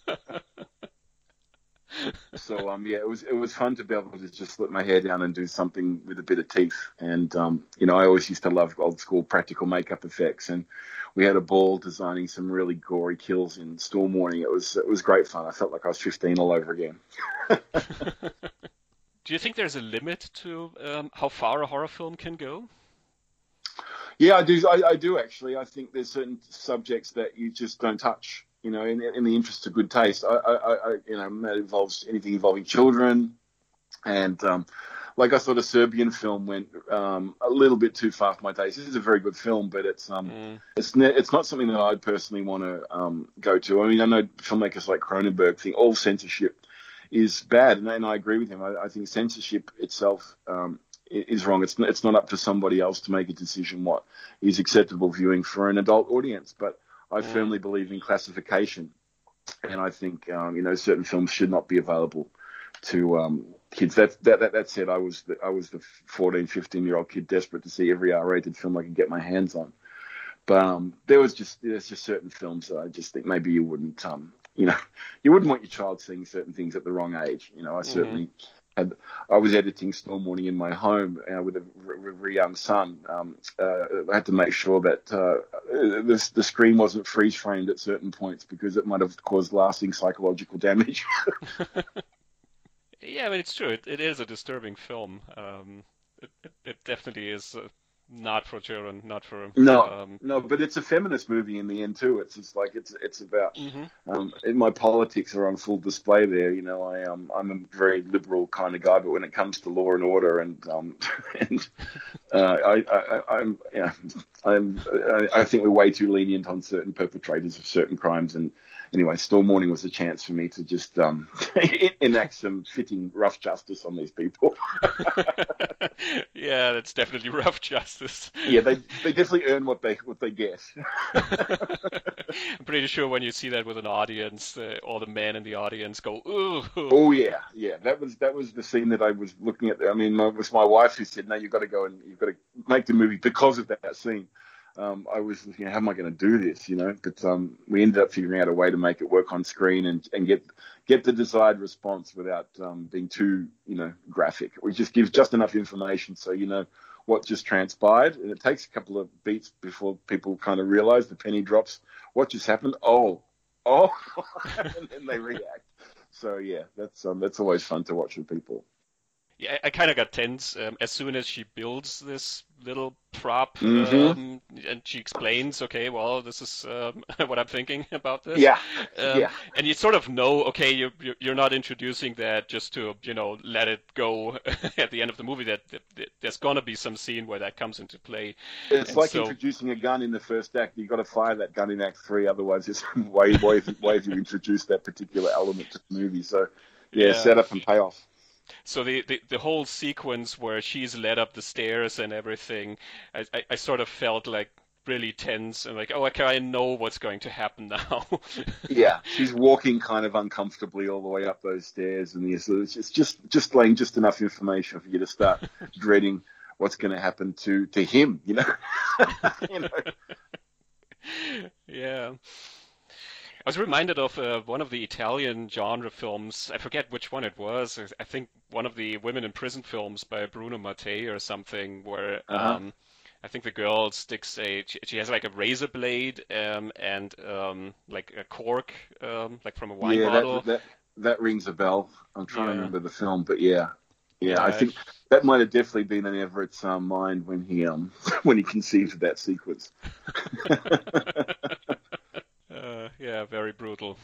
[LAUGHS] so um, yeah, it was it was fun to be able to just slip my hair down and do something with a bit of teeth. And um, you know, I always used to love old school practical makeup effects, and we had a ball designing some really gory kills in Storm Warning. It was it was great fun. I felt like I was 15 all over again. [LAUGHS] do you think there's a limit to um, how far a horror film can go? Yeah, I do. I, I do actually. I think there's certain subjects that you just don't touch you know, in, in the interest of good taste. I, I, I, you know, that involves anything involving children, and um, like I thought a Serbian film went um, a little bit too far for my taste. This is a very good film, but it's um, mm. it's ne- it's not something that I personally want to um, go to. I mean, I know filmmakers like Cronenberg think all censorship is bad, and, and I agree with him. I, I think censorship itself um, is wrong. It's it's not up to somebody else to make a decision what is acceptable viewing for an adult audience, but I mm. firmly believe in classification, and I think um, you know certain films should not be available to um, kids. That, that that that said, I was the, I was the 14, 15 year old kid desperate to see every R-rated film I could get my hands on. But um, there was just there's just certain films that I just think maybe you wouldn't um, you know [LAUGHS] you wouldn't want your child seeing certain things at the wrong age. You know, I mm-hmm. Had, I was editing Storm Warning in my home uh, with a very young son. Um, uh, I had to make sure that uh, the, the screen wasn't freeze framed at certain points because it might have caused lasting psychological damage. [LAUGHS] yeah, but it's true. It, it is a disturbing film. Um, it, it, it, definitely is not for children, not for no, um, no. But it's a feminist movie in the end too. It's just like it's it's about mm-hmm. um, my politics are on full display there. You know, I um I'm a very liberal kind of guy, but when it comes to law and order and um [LAUGHS] and uh, I, I I'm yeah I'm I, I think we're way too lenient on certain perpetrators of certain crimes and anyway, Storm Warning was a chance for me to just um, [LAUGHS] enact some fitting rough justice on these people. [LAUGHS] yeah, that's definitely rough justice. Yeah, they they definitely earn what they what they get. [LAUGHS] I'm pretty sure when you see that with an audience, uh, all the men in the audience go, "Ooh." Oh yeah, yeah. That was that was the scene that I was looking at. I mean, it was my wife who said, "No, you've got to go and you've got to make the movie because of that scene." Um, I was thinking, how am I going to do this? You know, but um, we ended up figuring out a way to make it work on screen and, and get get the desired response without um, being too, you know, graphic. We just give just enough information so you know what just transpired, and it takes a couple of beats before people kind of realize the penny drops. What just happened? Oh, oh, [LAUGHS] and then they react. So yeah, that's um, that's always fun to watch with people. Yeah, I, kind of got tense um, as soon as she builds this little prop, Mhm. um, and she explains, okay, well, this is um, [LAUGHS] what I'm thinking about this. Yeah, Um, yeah. And you sort of know, okay, you, you- you're not introducing that just to, you know, let it go [LAUGHS] at the end of the movie. That, that, that there's gonna be some scene where that comes into play. It's And like so- introducing a gun in the first act. You've got to fire that gun in Act Three, otherwise, it's [LAUGHS] way, way, way have you introduced that particular element to the movie. So, yeah, Yeah. set up and payoff. So the, the, the whole sequence where she's led up the stairs and everything, I, I, I sort of felt like really tense and like, oh, okay, I know what's going to happen [LAUGHS] now. Yeah, she's walking kind of uncomfortably all the way up those stairs, and it's just just laying just enough information for you to start [LAUGHS] dreading what's going to happen to to him. You know, [LAUGHS] you know. Yeah. I was reminded of uh, one of the Italian genre films. I forget which one it was. I think one of the women in prison films by Bruno Mattei or something, where Uh-huh. um, I think the girl sticks a. She, she has like a razor blade um, and um, like a cork, um, like from a wine yeah, bottle. that, that that rings a bell. I'm trying Yeah. to remember the film, but yeah, yeah, I Yeah. think that might have definitely been in Everett's um, mind when he um [LAUGHS] when he conceived of that sequence. [LAUGHS] [LAUGHS] Yeah, very brutal.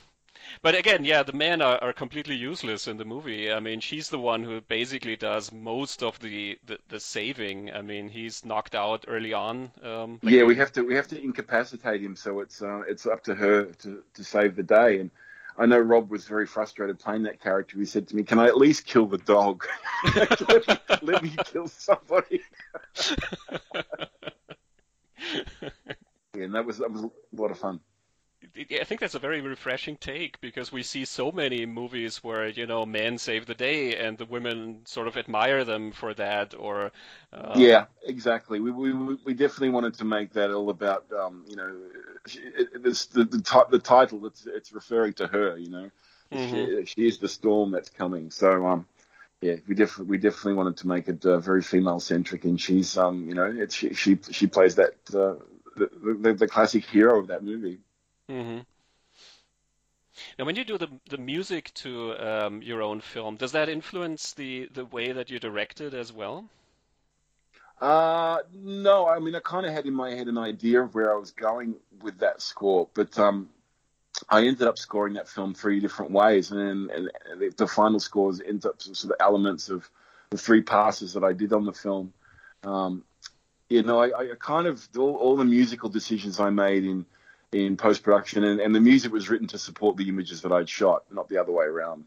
But again, yeah, the men are, are completely useless in the movie. I mean, she's the one who basically does most of the, the, the saving. I mean, he's knocked out early on. Um, like yeah, we have to we have to incapacitate him, so it's uh, it's up to her to, to save the day. And I know Rob was very frustrated playing that character. He said to me, "Can I at least kill the dog? [LAUGHS] let, me, let me kill somebody." [LAUGHS] yeah, and that was that was a lot of fun. I think that's a very refreshing take because we see so many movies where you know men save the day and the women sort of admire them for that, or um, Yeah, exactly. We, we we definitely wanted to make that all about um, you know it, it, this, the the, the title. It's it's referring to her. You know, Mhm. she, she is the storm that's coming. So um, yeah, we definitely we definitely wanted to make it uh, very female centric, and she's um, you know, it's she she, she plays that uh, the, the the classic hero of that movie. Hmm Now, when you do the the music to um, your own film, does that influence the the way that you direct it as well? Uh, no, I mean, I kind of had in my head an idea of where I was going with that score, but um, I ended up scoring that film three different ways, and, and the, the final scores ends up some sort of elements of the three passes that I did on the film. Um, you know, I, I kind of all, all the musical decisions I made in in post production, and, and the music was written to support the images that I'd shot, not the other way around.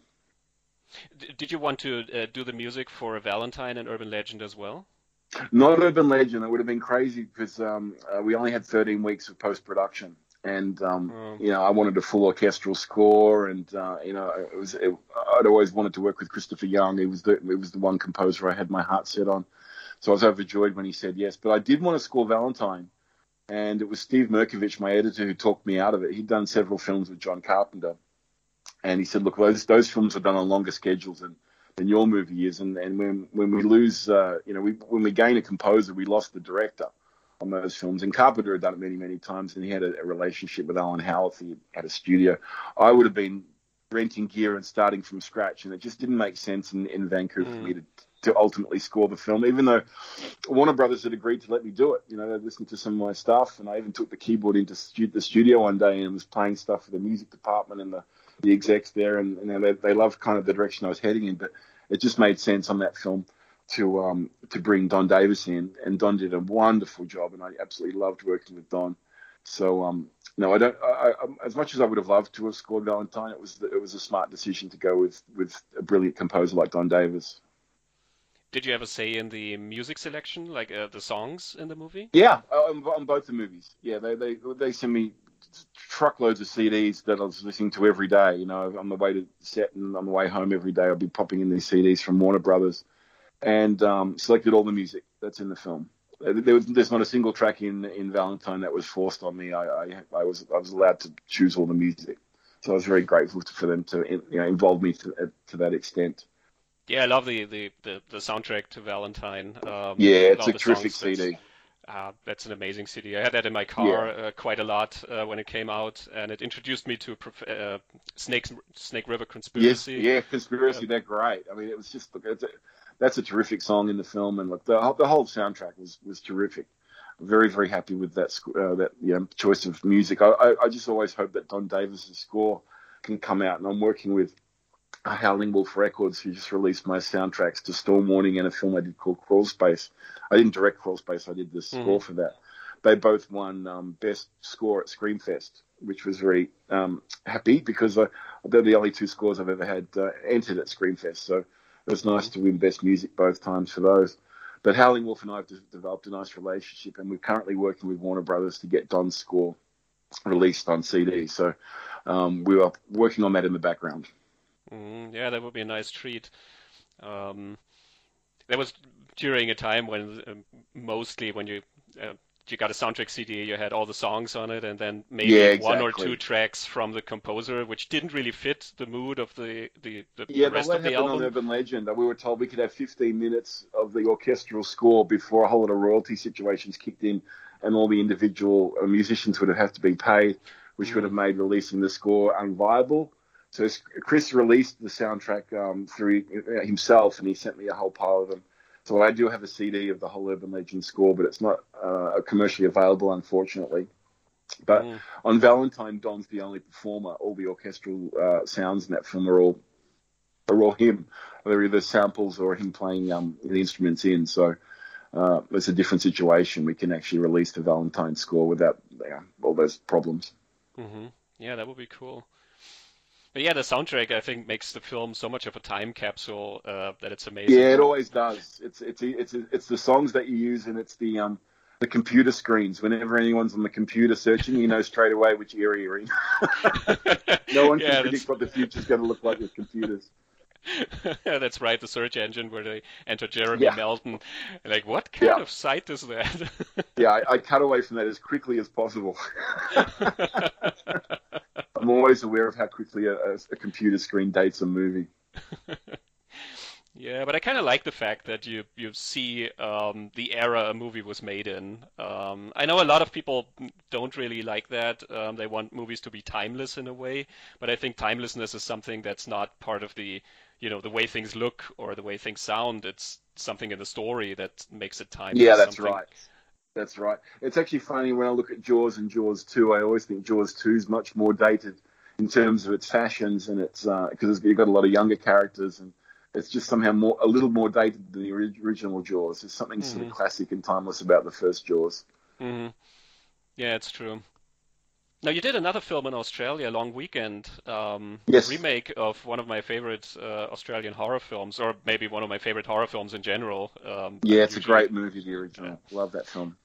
Did you want to uh, do the music for Valentine and Urban Legend as well? Not Urban Legend. It would have been crazy because um, uh, we only had 13 weeks of post production, and um, Oh. you know I wanted a full orchestral score, and uh, you know it was it, I'd always wanted to work with Christopher Young. He was the it was the one composer I had my heart set on, so I was overjoyed when he said yes. But I did want to score Valentine, and it was Steve Mirkovich, my editor, who talked me out of it. He'd done several films with John Carpenter, and he said, "Look, those those films are done on longer schedules than." than your movie is. And, and when, when we lose, uh, you know, we, when we gain a composer, we lost the director on those films. And Carpenter had done it many, many times, and he had a, a relationship with Alan Howarth. He had a studio. I would have been renting gear and starting from scratch, and it just didn't make sense in, in Vancouver for Mm. me to, to ultimately score the film, even though Warner Brothers had agreed to let me do it. You know, they listened to some of my stuff, and I even took the keyboard into stu- the studio one day and was playing stuff for the music department and the, the execs there, and know, they, they loved kind of the direction I was heading in. But it just made sense on that film to um, to bring Don Davis in, and Don did a wonderful job, and I absolutely loved working with Don. So um, no, I don't. I, I, as much as I would have loved to have scored Valentine, it was it was a smart decision to go with with a brilliant composer like Don Davis. Did you ever say in the music selection, like uh, the songs in the movie? Yeah, on, on both the movies. Yeah, they they they send me truckloads of CDs that I was listening to every day. You know, on the way to set and on the way home every day, I'll be popping in these CDs from Warner Brothers, and um, selected all the music that's in the film. Uh, There was, there's not a single track in in Valentine that was forced on me. I, I, I was I was allowed to choose all the music, so I was very grateful for them to you know involve me to to that extent. Yeah, I love the the, the, the soundtrack to Valentine. Um, Yeah, it's a terrific songs. That's- CD. Uh, that's an amazing CD. I had that in my car uh, quite a lot uh, when it came out, and it introduced me to prof- uh, Snake Snake River Conspiracy. Yes, yeah, conspiracy. They're great. I mean, it was just look, it's, that's a terrific song in the film, and look, the the whole soundtrack was was terrific. Very very happy with that uh, that you know, choice of music. I, I, I just always hope that Don Davis's score can come out, and I'm working with Howling Wolf Records, who just released my soundtracks to Storm Warning and a film I did called Crawl Space. I didn't direct Crawl Space, I did the mm-hmm. score for that. They both won um, Best Score at Screamfest, which was very um, happy because uh, they're the only two scores I've ever had uh, entered at Screamfest. So it was nice to win Best Music both times for those. But Howling Wolf and I have developed a nice relationship, and we're currently working with Warner Brothers to get Don's score released on CD. So um, we are working on that in the background. Mm, yeah, that would be a nice treat. Um, that was during a time when uh, mostly when you uh, you got a soundtrack CD, you had all the songs on it, and then maybe yeah, exactly. one or two tracks from the composer, which didn't really fit the mood of the the, the yeah, rest of the album. on Urban Legend. That we were told we could have 15 minutes of the orchestral score before a whole lot of royalty situations kicked in, and all the individual uh, musicians would have had to be paid, which mm. would have made releasing the score unviable. So Chris released the soundtrack um, through uh, himself, and he sent me a whole pile of them. So I do have a CD of the whole Urban Legend score, but it's not uh, commercially available, unfortunately. But mm. on Valentine, Don's the only performer. All the orchestral uh, sounds in that film are all are all him. They're either samples or him playing um, the instruments in. So uh, it's a different situation. We can actually release the Valentine score without all those problems. Mm-hmm. Yeah, that would be cool. But yeah, the soundtrack I think makes the film so much of a time capsule uh, that it's amazing. Yeah, it always does. It's it's it's it's the songs that you use, and it's the um the computer screens. Whenever anyone's on the computer searching, you know straight away which area you're in. [LAUGHS] [LAUGHS] no one yeah, can predict what the future's going to look like with computers. [LAUGHS] that's right. The search engine where they enter Jeremy yeah. Melton. Like, what kind yeah. of site is that? [LAUGHS] yeah, I, I, cut away from that as quickly as possible. [LAUGHS] I'm always aware of how quickly a, a computer screen dates a movie. Yeah, but I kind of like the fact that you you see um, the era a movie was made in. Um, I know a lot of people don't really like that. Um, they want movies to be timeless in a way, but I think timelessness is something that's not part of the you know the way things look or the way things sound. It's something in the story that makes it timeless. Yeah, that's something... right. That's right. It's actually funny when I look at Jaws and Jaws 2, I always think Jaws 2 is much more dated in terms of its fashions and its because uh, you've got a lot of younger characters and it's just somehow more a little more dated than the original Jaws. There's something mm-hmm. sort of mm-hmm. classic and timeless about the first Jaws. Mm-hmm. Yeah, it's true. Now you did another film in Australia, Long Weekend, um, yes. remake of one of my favorite uh, Australian horror films, or maybe one of my favorite horror films in general. Um, yeah, it's usually... a great movie, the original. Love that film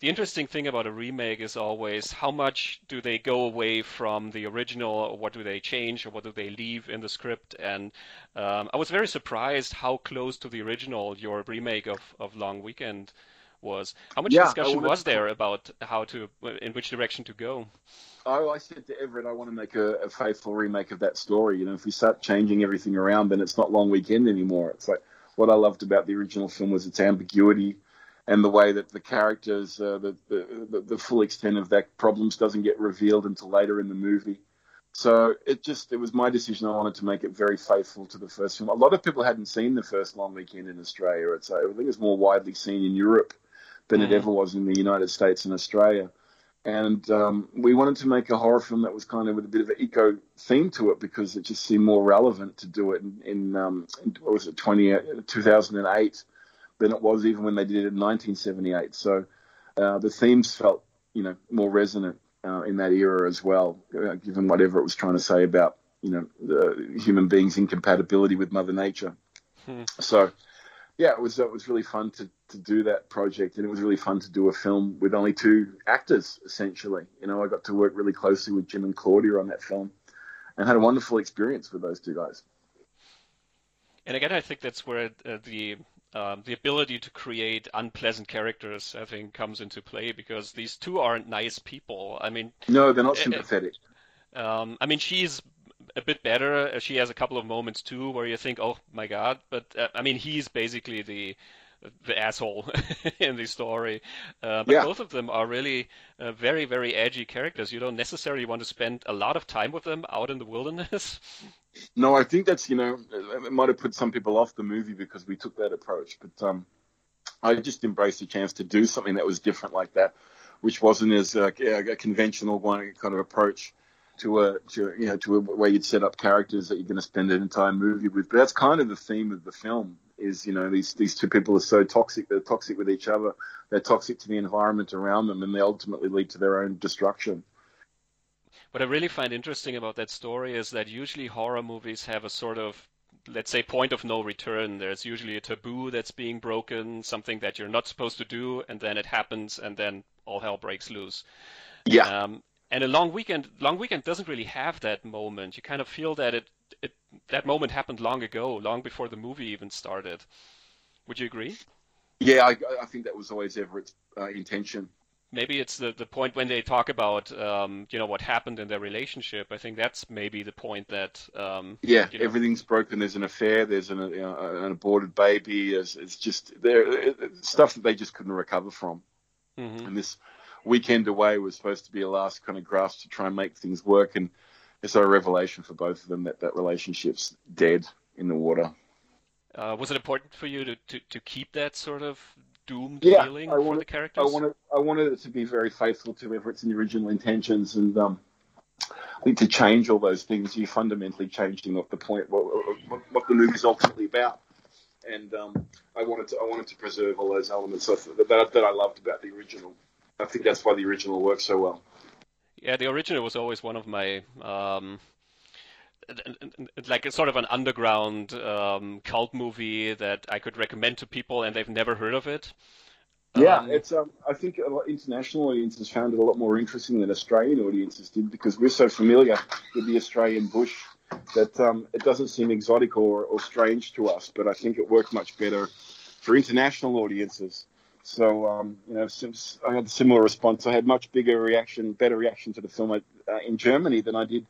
the interesting thing about a remake is always how much do they go away from the original, or what do they change, or what do they leave in the script. And um, I was very surprised how close to the original your remake of, of Long Weekend was. How much yeah, discussion was there about how to, in which direction to go? Oh, I said to Everett, I want to make a, a, faithful remake of that story. You know, if we start changing everything around, then it's not Long Weekend anymore. It's like what I loved about the original film was its ambiguity and the way that the characters, uh, the, the, the full extent of that problems doesn't get revealed until later in the movie. So it just it was my decision. I wanted to make it very faithful to the first film. A lot of people hadn't seen the first Long Weekend in Australia. It's I think it's more widely seen in Europe than mm. it ever was in the United States and Australia. And um, we wanted to make a horror film that was kind of with a bit of an eco theme to it because it just seemed more relevant to do it in, in, um, in what was it 20, 2008 than it was even when they did it in 1978. So uh, the themes felt, you know, more resonant uh, in that era as well, uh, given whatever it was trying to say about, you know, the human beings' incompatibility with Mother Nature. Hmm. So, yeah, it was it was really fun to, to do that project, and it was really fun to do a film with only two actors essentially. You know, I got to work really closely with Jim and Claudia on that film, and had a wonderful experience with those two guys. And again, I think that's where uh, the um, the ability to create unpleasant characters, I think, comes into play because these two aren't nice people. I mean, no, they're not eh, eh, sympathetic. Um, I mean, she's a bit better. She has a couple of moments too where you think, "Oh my God!" But uh, I mean, he's basically the the asshole [LAUGHS] in the story. Uh, but yeah. both of them are really uh, very, very edgy characters. You don't necessarily want to spend a lot of time with them out in the wilderness. [LAUGHS] No, I think that's you know it might have put some people off the movie because we took that approach, but um, I just embraced the chance to do something that was different like that, which wasn't as uh, a conventional one kind of approach to a to you know to a way you'd set up characters that you're going to spend an entire movie with. But that's kind of the theme of the film. Is you know these these two people are so toxic. They're toxic with each other. They're toxic to the environment around them, and they ultimately lead to their own destruction. What I really find interesting about that story is that usually horror movies have a sort of let's say point of no return there's usually a taboo that's being broken something that you're not supposed to do and then it happens and then all hell breaks loose yeah um, and a long weekend long weekend doesn't really have that moment you kind of feel that it, it that moment happened long ago long before the movie even started would you agree yeah i, I think that was always everett's uh, intention maybe it's the, the point when they talk about um, you know what happened in their relationship. I think that's maybe the point that um, yeah, you know, everything's broken. There's an affair. There's an, you know, an aborted baby. It's, it's just there stuff that they just couldn't recover from. Mm-hmm. And this weekend away was supposed to be a last kind of grasp to try and make things work. And it's a revelation for both of them that that relationship's dead in the water. Uh, was it important for you to, to, to keep that sort of doomed yeah, feeling I wanted, for the characters? I wanted, I wanted it to be very faithful to Everett's and the original intentions, and um, I think to change all those things, you're fundamentally changing what the point, what, what, what the movie's ultimately about. And um, I wanted to, I wanted to preserve all those elements that, that I loved about the original. I think that's why the original works so well. Yeah, the original was always one of my um, like a sort of an underground um, cult movie that I could recommend to people and they've never heard of it. Yeah, um, it's. Um, I think a lot, international audiences found it a lot more interesting than Australian audiences did because we're so familiar with the Australian bush that um, it doesn't seem exotic or, or strange to us. But I think it worked much better for international audiences. So um, you know, since I had a similar response, I had much bigger reaction, better reaction to the film uh, in Germany than I did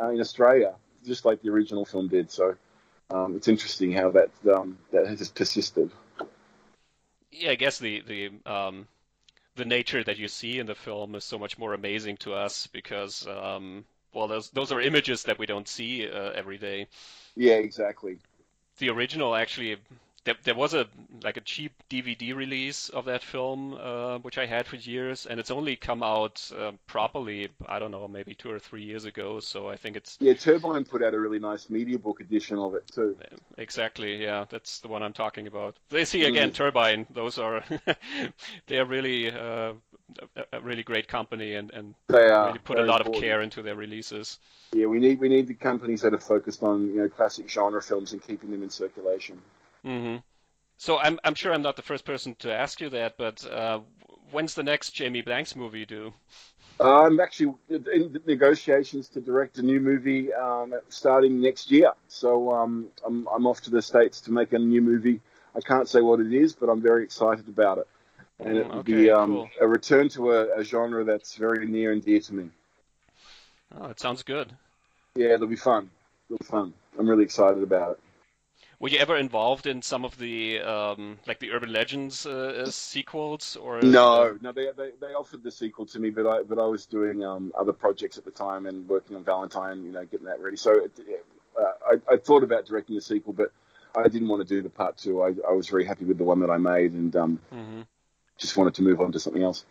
uh, in Australia just like the original film did. So um, it's interesting how that um, that has persisted. Yeah, I guess the the um, the nature that you see in the film is so much more amazing to us because um, well, those those are images that we don't see uh, every day. Yeah, exactly. The original actually there, there was a like a cheap DVD release of that film, uh, which I had for years, and it's only come out uh, properly. I don't know, maybe two or three years ago. So I think it's yeah. Turbine put out a really nice media book edition of it too. Exactly, yeah, that's the one I'm talking about. They see again, mm. Turbine. Those are [LAUGHS] they are really uh, a really great company and and they are, really put a lot important. of care into their releases. Yeah, we need we need the companies that are focused on you know classic genre films and keeping them in circulation. Mm-hmm. So I'm I'm sure I'm not the first person to ask you that, but uh, when's the next Jamie Blanks movie due? I'm actually in negotiations to direct a new movie um, starting next year. So um, I'm, I'm off to the States to make a new movie. I can't say what it is, but I'm very excited about it. And it will okay, be um, cool. a return to a, a, genre that's very near and dear to me. Oh, it sounds good. Yeah, it'll be fun. It'll be fun. I'm really excited about it. Were you ever involved in some of the um, like the Urban Legends uh, uh sequels or? No, no. They, they, they offered the sequel to me, but I but I was doing um, other projects at the time and working on Valentine, you know, getting that ready. So it, uh, I, I thought about directing the sequel, but I didn't want to do the part two. I, I was very happy with the one that I made, and um, mm-hmm. just wanted to move on to something else.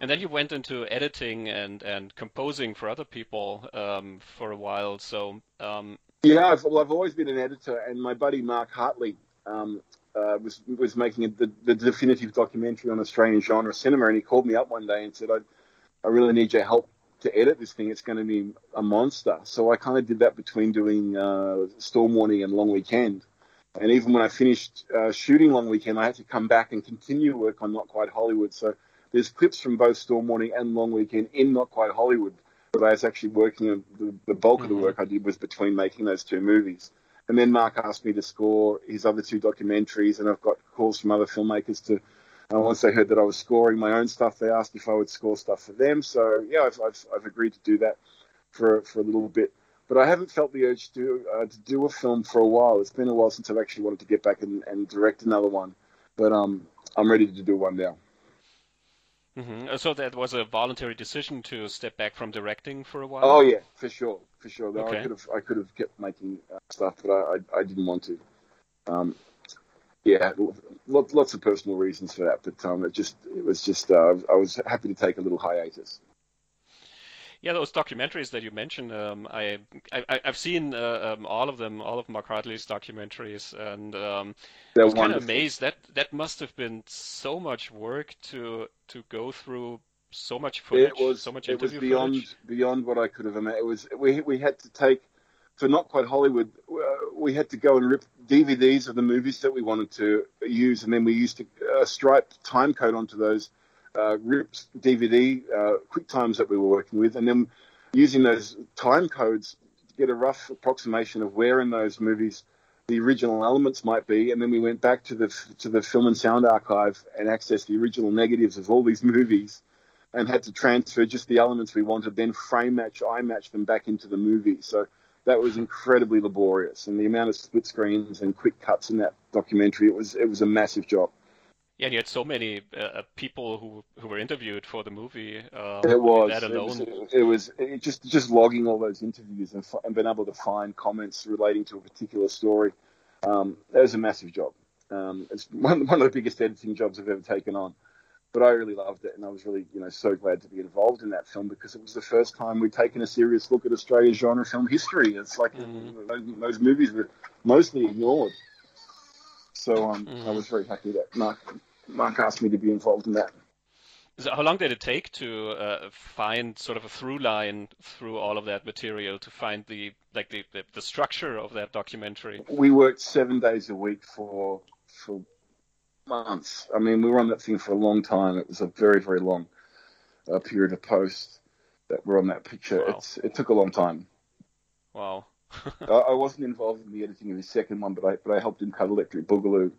And then you went into editing and, and composing for other people um, for a while. So um, yeah, I've, well, I've always been an editor, and my buddy Mark Hartley um, uh, was was making a, the, the definitive documentary on Australian genre cinema, and he called me up one day and said, "I, I really need your help to edit this thing. It's going to be a monster." So I kind of did that between doing uh, Storm Warning and Long Weekend, and even when I finished uh, shooting Long Weekend, I had to come back and continue work on Not Quite Hollywood. So there's clips from both Storm Warning and Long Weekend in Not Quite Hollywood but I was actually working the, bulk mm-hmm. of the mm-hmm. work I did was between making those two movies. And then Mark asked me to score his other two documentaries, and I've got calls from other filmmakers to. Uh, once they heard that I was scoring my own stuff, they asked if I would score stuff for them. So yeah, I've, I've, I've agreed to do that for for a little bit. But I haven't felt the urge to uh, to do a film for a while. It's been a while since I've actually wanted to get back and, and direct another one. But um, I'm ready to do one now. Mm-hmm. So that was a voluntary decision to step back from directing for a while. Oh yeah, for sure, for sure. Okay. I could have I could have kept making uh, stuff, but I, I, I didn't want to. Um, yeah, lots lots of personal reasons for that, but um, it just it was just uh, I was happy to take a little hiatus. Yeah, those documentaries that you mentioned, um, I, I I've seen uh, um, all of them, all of Mark Hartley's documentaries, and um, I was kind of amazed that that must have been so much work to to go through so much footage, It was so much it was beyond footage. beyond what I could have imagined. It was we we had to take for not quite Hollywood. Uh, we had to go and rip DVDs of the movies that we wanted to use, and then we used to uh, stripe time code onto those uh, ripped DVD uh, quick times that we were working with, and then using those time codes to get a rough approximation of where in those movies the original elements might be, and then we went back to the to the film and sound archive and accessed the original negatives of all these movies and had to transfer just the elements we wanted, then frame match, eye match them back into the movie. So that was incredibly laborious, and the amount of split screens and quick cuts in that documentary, it was it was a massive job. Yeah, and you had so many uh, people who who were interviewed for the movie. Um, It was that it was it was it just just logging all those interviews and, and being able to find comments relating to a particular story. Um, that was a massive job. Um, it's one one of the biggest editing jobs I've ever taken on. But I really loved it, and I was really, you know, so glad to be involved in that film because it was the first time we'd taken a serious look at Australia's genre film history. It's like Mhm. those, those movies were mostly ignored. So um, I Mhm. was very happy that Mark Mark asked me to be involved in that. So how long did it take to uh, find sort of a through line through all of that material to find the like the, the, the structure of that documentary? We worked seven days a week for for months. I mean, we were on that thing for a long time. It was a very very long uh, period of post that were on that picture. Wow. It's it took a long time. Wow. [LAUGHS] I, wasn't involved in the editing of his second one, but I but I helped him cut Electric Boogaloo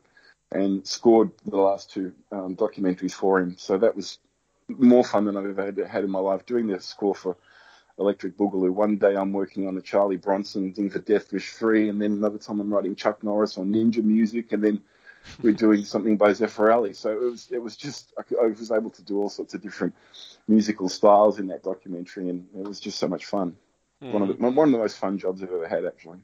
and scored the last two um, documentaries for him. So that was more fun than I've ever had, had in my life doing the score for Electric Boogaloo. One day I'm working on a Charlie Bronson thing for Death Wish 3, and then another time I'm writing Chuck Norris on Ninja Music, and then we're [LAUGHS] doing something by Zeffirelli. So it was it was just I, could- I was able to do all sorts of different musical styles in that documentary, and it was just so much fun. One of the one of the most fun jobs I've ever had, actually.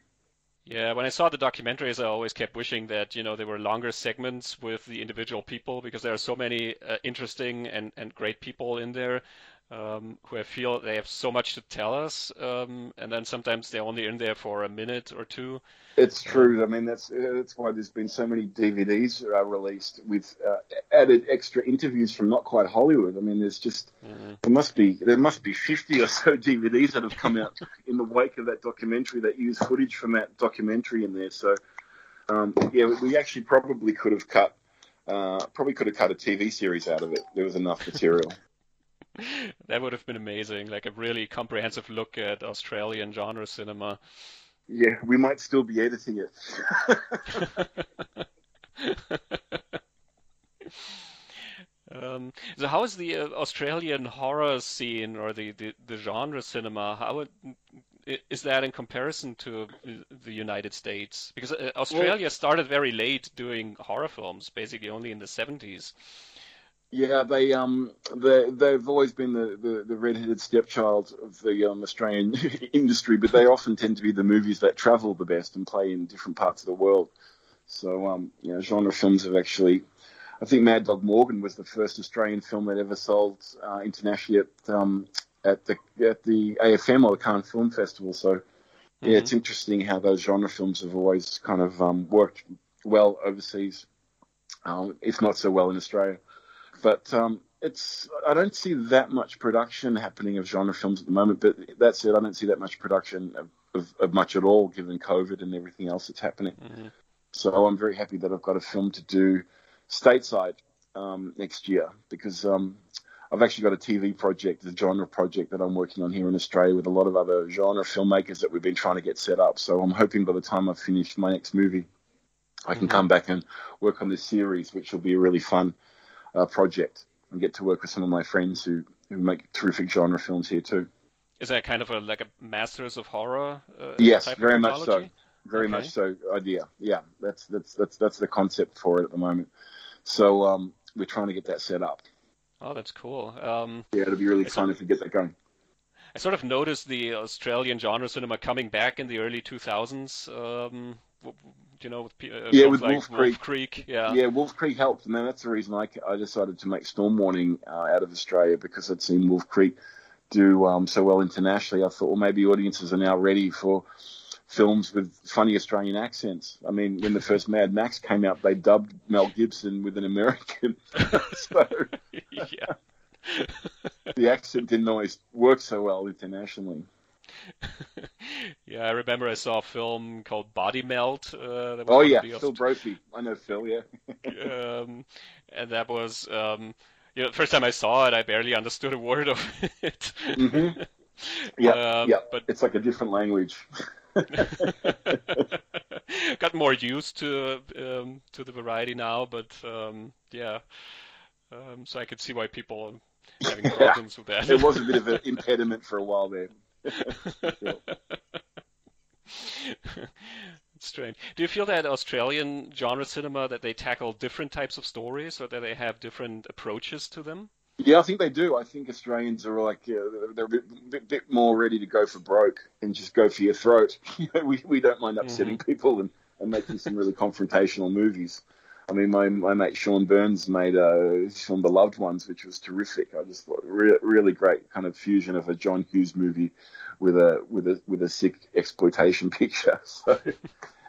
Yeah, when I saw the documentaries, I always kept wishing that, you know, there were longer segments with the individual people because there are so many uh, interesting and, and great people in there um, who I feel they have so much to tell us. Um, and then sometimes they're only in there for a minute or two. It's true. I mean, that's that's why there's been so many DVDs uh, released with uh, added extra interviews from not quite Hollywood. I mean, there's just Mhm. there must be there must be 50 or so [LAUGHS] DVDs that have come out in the wake of that documentary that use footage from that documentary in there. So, um, yeah, we actually probably could have cut uh, probably could have cut a TV series out of it. There was enough material. That would have been amazing, like a really comprehensive look at Australian genre cinema. yeah, we might still be editing it. [LAUGHS] Um, so how is the uh, Australian horror scene or the, the, the genre cinema? How it, is that in comparison to the United States? Because uh, Australia started very late doing horror films, basically only in the 70s. Yeah, they um they they've always been the, the, the redheaded stepchild of the um, Australian [LAUGHS] industry, but they often tend to be the movies that travel the best and play in different parts of the world. So um you know genre films have actually, I think Mad Dog Morgan was the first Australian film that ever sold uh, internationally at um at the at the AFM or the Cannes Film Festival. So yeah, it's interesting how those genre films have always kind of um, worked well overseas, um, if not so well in Australia. But um, it's I don't see that much production happening of genre films at the moment. But that said, I don't see that much production of, of, of much at all, given COVID and everything else that's happening. Mhm. So I'm very happy that I've got a film to do stateside um, next year because um, I've actually got a TV project, a genre project that I'm working on here in Australia with a lot of other genre filmmakers that we've been trying to get set up. So I'm hoping by the time I've finished my next movie, I can Mhm. come back and work on this series, which will be really fun uh, project and get to work with some of my friends who, who make terrific genre films here too. Is that kind of a like a Masters of Horror? Uh, Yes, very much so. Very Okay. much so. Idea, yeah. That's that's that's that's the concept for it at the moment. So um, we're trying to get that set up. Oh, that's cool. Um, yeah, it'll be really fun if we get that going. I sort of noticed the Australian genre cinema coming back in the early 2000s. Um, you know, with, uh, yeah, with like Wolf, Creek. Wolf Creek. Yeah, yeah, Wolf Creek helped, and then that's the reason I, I decided to make Storm Warning uh, out of Australia because I'd seen Wolf Creek do um, so well internationally. I thought, well, maybe audiences are now ready for films with funny Australian accents. I mean, when the first Mad Max came out, they dubbed Mel Gibson with an American. [LAUGHS] [LAUGHS] so yeah. [LAUGHS] the accent didn't always work so well internationally. [LAUGHS] yeah, I remember I saw a film called Body Melt. Uh, oh yeah, Phil Brophy. I know Phil. Yeah. [LAUGHS] um, and that was, um, you know, the first time I saw it, I barely understood a word of it. mm-hmm. [LAUGHS] Yeah, um, yeah. But it's like a different language. Got more used to um, to the variety now, but um, yeah. Um, so I could see why people are having problems yeah. with that. it was a bit of an impediment for a while there. [LAUGHS] strange. Do you feel that Australian genre cinema that they tackle different types of stories, or that they have different approaches to them? Yeah, I think they do. I think Australians are like uh, they're a bit, bit, bit, more ready to go for broke and just go for your throat. [LAUGHS] we we don't mind upsetting mm-hmm. people and, and making some really confrontational movies. I mean, my, my mate Sean Burns made a film The Loved Ones, which was terrific. I just thought re- really great kind of fusion of a John Hughes movie with a with a with a sick exploitation [LAUGHS] picture. [LAUGHS] So,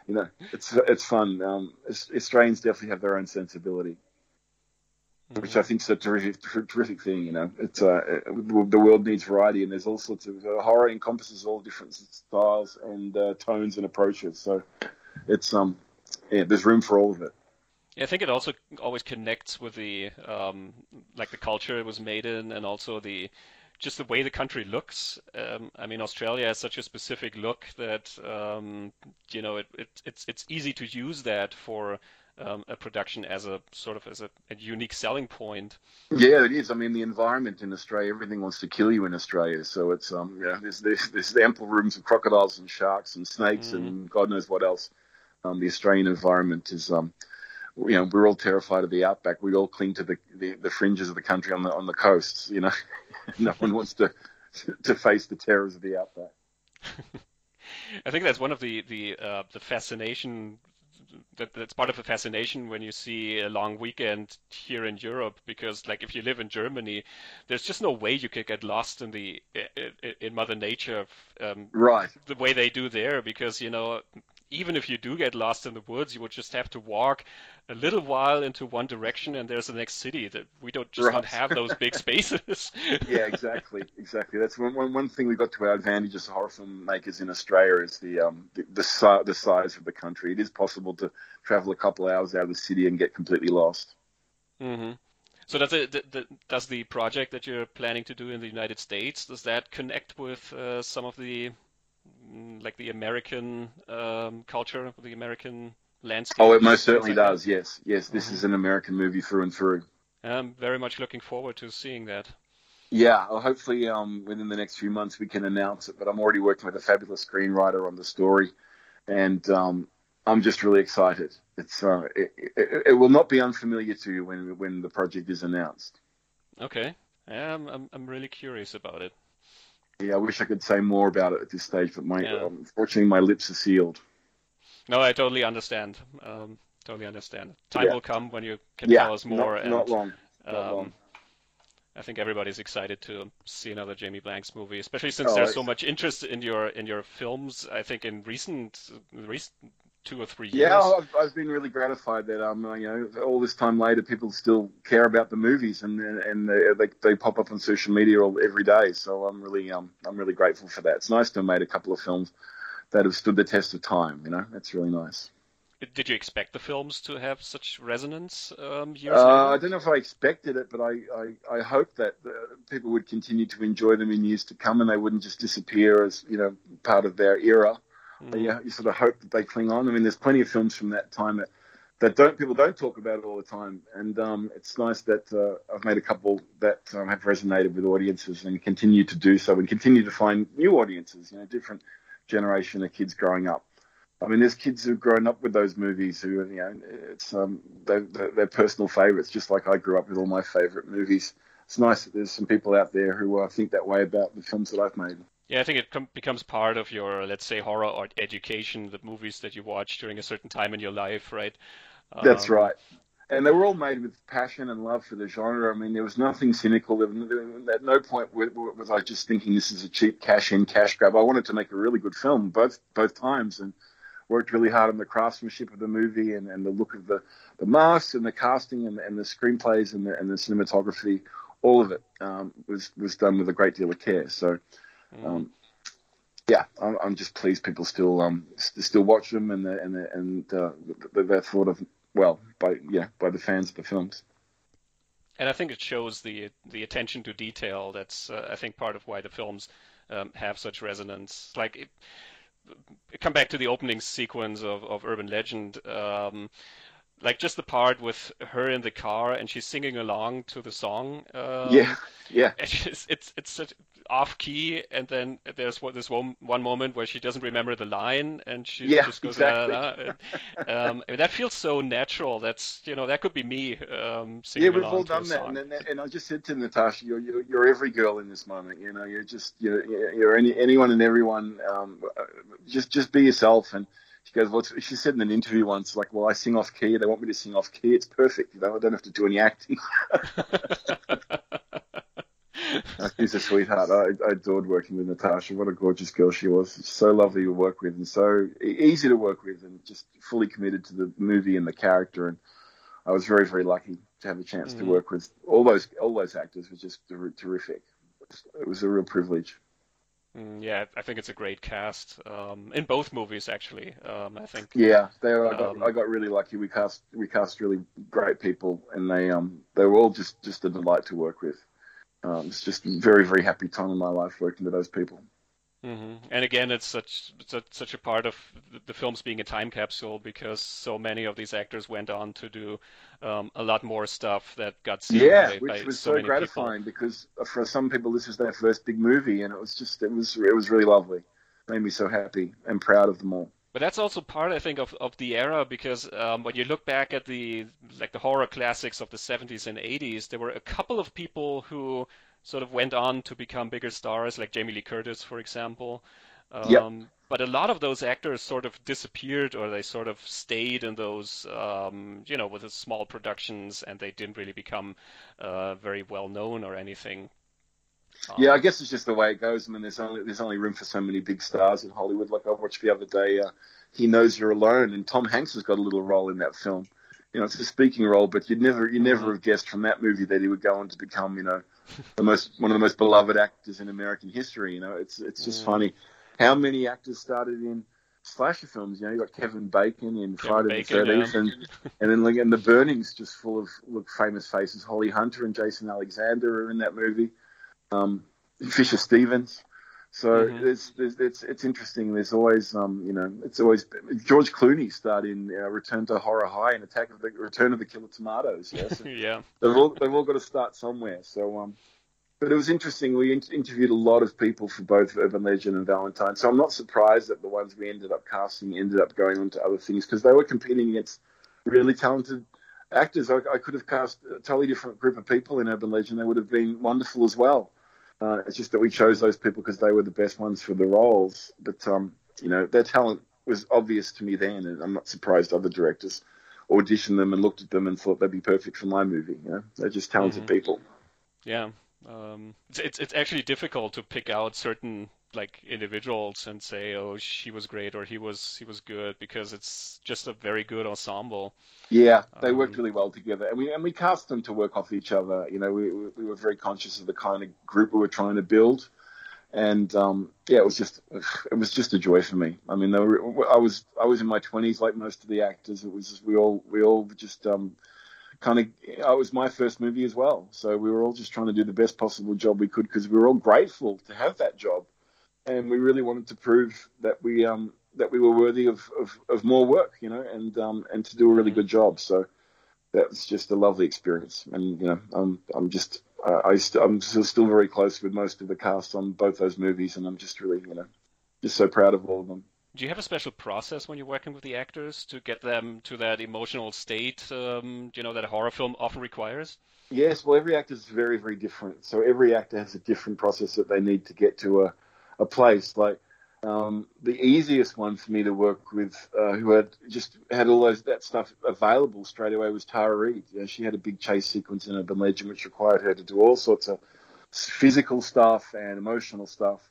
you know, it's it's fun. Um, Australians definitely have their own sensibility mm-hmm. which I think is a terrific, terrific thing. You know, it's uh, the world needs variety, and there's all sorts of uh, horror encompasses all different styles and uh, tones and approaches. So it's um, yeah, there's room for all of it. I think it also always connects with the um, like the culture it was made in, and also the just the way the country looks. Um, I mean, Australia has such a specific look that um, you know it, it, it's it's easy to use that for um, a production as a sort of as a, a, unique selling point. Yeah, it is. I mean, the environment in Australia, everything wants to kill you in Australia. So it's um, yeah, there's there's, there's ample rooms of crocodiles and sharks and snakes mm-hmm. and God knows what else. Um, the Australian environment is um, you know, we're all terrified of the outback. We all cling to the, the, the fringes of the country on the on the coasts. You know, [LAUGHS] no one wants to to face the terrors of the outback. [LAUGHS] I think that's one of the the uh, the fascination that, that's part of the fascination when you see a long weekend here in Europe because like if you live in Germany there's just no way you could get lost in the in mother nature um, right the way they do there because you know even if you do get lost in the woods, you would just have to walk a little while into one direction, and there's the next city. That we don't just right. don't have those big [LAUGHS] spaces. yeah, exactly, exactly. That's one, one, one thing we got to our advantage as horror filmmakers in Australia is the um the the, the size of the country. It is possible to travel a couple hours out of the city and get completely lost. Mm-hmm. So does it, does the project that you're planning to do in the United States does that connect with uh, some of the like the American um, culture, the American landscape? Oh, it most certainly like does. That? Yes, yes. This mm-hmm. is an American movie through and through. I'm very much looking forward to seeing that. Yeah, well, hopefully um, within the next few months we can announce it. But I'm already working with a fabulous screenwriter on the story, and um, I'm just really excited. It's uh, it, it, it, will not be unfamiliar to you when when the project is announced. Okay, yeah, I'm I'm, I'm really curious about it. Yeah, I wish I could say more about it at this stage, but my yeah. unfortunately my lips are sealed. No, I totally understand. Um, totally understand. Time yeah. will come when you can yeah, tell us more. Not, and, not long. Not um, long. I think everybody's excited to see another Jamie Blanks movie, especially since oh, there's so much interest in your in your films. I think in recent recent two or three years. Yeah, I've, I've been really gratified that um you know all this time later people still care about the movies and and they they pop up on social media all, every day. So I'm really um I'm really grateful for that. It's nice to have made a couple of films that have stood the test of time. You know, that's really nice. Did you expect the films to have such resonance um, years uh, I don't know if I expected it, but I, I, I hope that uh, people would continue to enjoy them in years to come and they wouldn't just disappear as, you know, part of their era. Mm. You, you sort of hope that they cling on. I mean, there's plenty of films from that time that, that don't people don't talk about it all the time, and um, it's nice that uh, I've made a couple that um, have resonated with audiences and continue to do so, and continue to find new audiences. You know, different generation of kids growing up. I mean, there's kids who've grown up with those movies who, you know, it's um, they're, they're personal favorites, just like I grew up with all my favorite movies. it's nice that there's some people out there who uh, think that way about the films that I've made. Yeah, I think it com- becomes part of your, let's say, horror art education, the movies that you watch during a certain time in your life, right? That's um, right. And they were all made with passion and love for the genre. I mean, there was nothing cynical. At no point was I just thinking this is a cheap cash in, cash grab. I wanted to make a really good film both both times, and worked really hard on the craftsmanship of the movie and, and the look of the, the masks and the casting and, and the screenplays and the, and the cinematography. All of it um, was was done with a great deal of care. So Mm. Um, yeah, I'm, I'm, just pleased people still um still watch them and the, and the, and uh, they're thought of well by yeah by the fans of the films. And I think it shows the the attention to detail. That's uh, I think part of why the films um, have such resonance. Like. It, come back to the opening sequence of, of Urban Legend. Um, like just the part with her in the car and she's singing along to the song. Um, yeah, yeah. [LAUGHS] It's it's it's off key, and then there's this one one moment where she doesn't remember the line, and she yeah, just goes exactly. um, that feels so natural. That's you know that could be me um, singing. Yeah, we've all done that, and, and, and, I just said to Natasha, you're, you're, you're every girl in this moment. You know, you're just you're you're any, anyone and everyone. Um, just just be yourself and she goes, well, she said in an interview once, like, well, I sing off key. They want me to sing off key. It's perfect. You know, I don't have to do any acting. [LAUGHS] She's a sweetheart. I, I, adored working with Natasha. What a gorgeous girl she was. So lovely to work with and so easy to work with and just fully committed to the movie and the character. And I was very, very lucky to have a chance mm-hmm. to work with all those all those actors. Were just terrific. It was a real privilege. Mm, yeah, I think it's a great cast um, in both movies. Actually, um, I think. Yeah, they were, I, got, um, I got really lucky. We cast we cast really great people, and they um they were all just just a delight to work with. Um, it's just very very happy time in my life working with those people. Mm-hmm. And again, it's such such such a part of the films being a time capsule because so many of these actors went on to do um, a lot more stuff that got seen. Yeah, by, which by was so, so gratifying people. because for some people this was their first big movie, and it was just it was it was really lovely. It made me so happy and proud of them all. But that's also part, I think, of, of the era because um, when you look back at the like the horror classics of the 70s and 80s, there were a couple of people who sort of went on to become bigger stars, like Jamie Lee Curtis, for example. Um, yep. But a lot of those actors sort of disappeared, or they sort of stayed in those, um, you know, with the small productions, and they didn't really become uh, very well known or anything. Yeah, I guess it's just the way it goes. I mean, there's only there's only room for so many big stars in Hollywood. Like I watched the other day, uh, He Knows You're Alone, and Tom Hanks has got a little role in that film. You know, it's a speaking role, but you'd never you never mm-hmm. have guessed from that movie that he would go on to become, you know, the most one of the most beloved actors in American history. You know, it's it's just mm-hmm. funny how many actors started in slasher films. You know, you got Kevin Bacon in Kevin Friday Bacon, the Thirteenth, yeah. and and then like and the Burning's just full of look famous faces. Holly Hunter and Jason Alexander are in that movie. Um, Fisher Stevens. So mm-hmm. it's, it's, it's interesting. There's always um you know it's always George Clooney starred in uh, Return to Horror High and Attack of the Return of the Killer Tomatoes. [LAUGHS] Yes, yeah. They've all they've all got to start somewhere. So um, but it was interesting. We in- interviewed a lot of people for both Urban Legend and Valentine. So I'm not surprised that the ones we ended up casting ended up going on to other things because they were competing against really talented actors. I, I could have cast a totally different group of people in Urban Legend. They would have been wonderful as well. Uh, it's just that we chose those people because they were the best ones for the roles. But um, you know, their talent was obvious to me then, and I'm not surprised other directors auditioned them and looked at them and thought they'd be perfect for my movie. You know, they're just talented mm-hmm. people. Yeah, um, it's, it's it's actually difficult to pick out certain like individuals and say, oh, she was great or he was he was good because it's just a very good ensemble. Yeah, they um, worked really well together, and we and we cast them to work off each other. You know, we we were very conscious of the kind of group we were trying to build, and um, yeah, it was just it was just a joy for me. I mean, were, I was I was in my twenties, like most of the actors. It was just, we all we all just um, kind of it was my first movie as well, so we were all just trying to do the best possible job we could because we were all grateful to have that job and we really wanted to prove that we um, that we were worthy of, of, of more work, you know, and um, and to do a really good job. So that was just a lovely experience, and you know, I'm I'm just uh, I st- I'm still, still very close with most of the cast on both those movies, and I'm just really you know just so proud of all of them. Do you have a special process when you're working with the actors to get them to that emotional state, um, you know, that a horror film often requires? Yes, well, every actor is very, very different. So every actor has a different process that they need to get to a, a place. Like um, the easiest one for me to work with, uh, who had just had all those that stuff available straight away, was Tara Reid. You know, she had a big chase sequence in Urban Legend, which required her to do all sorts of physical stuff and emotional stuff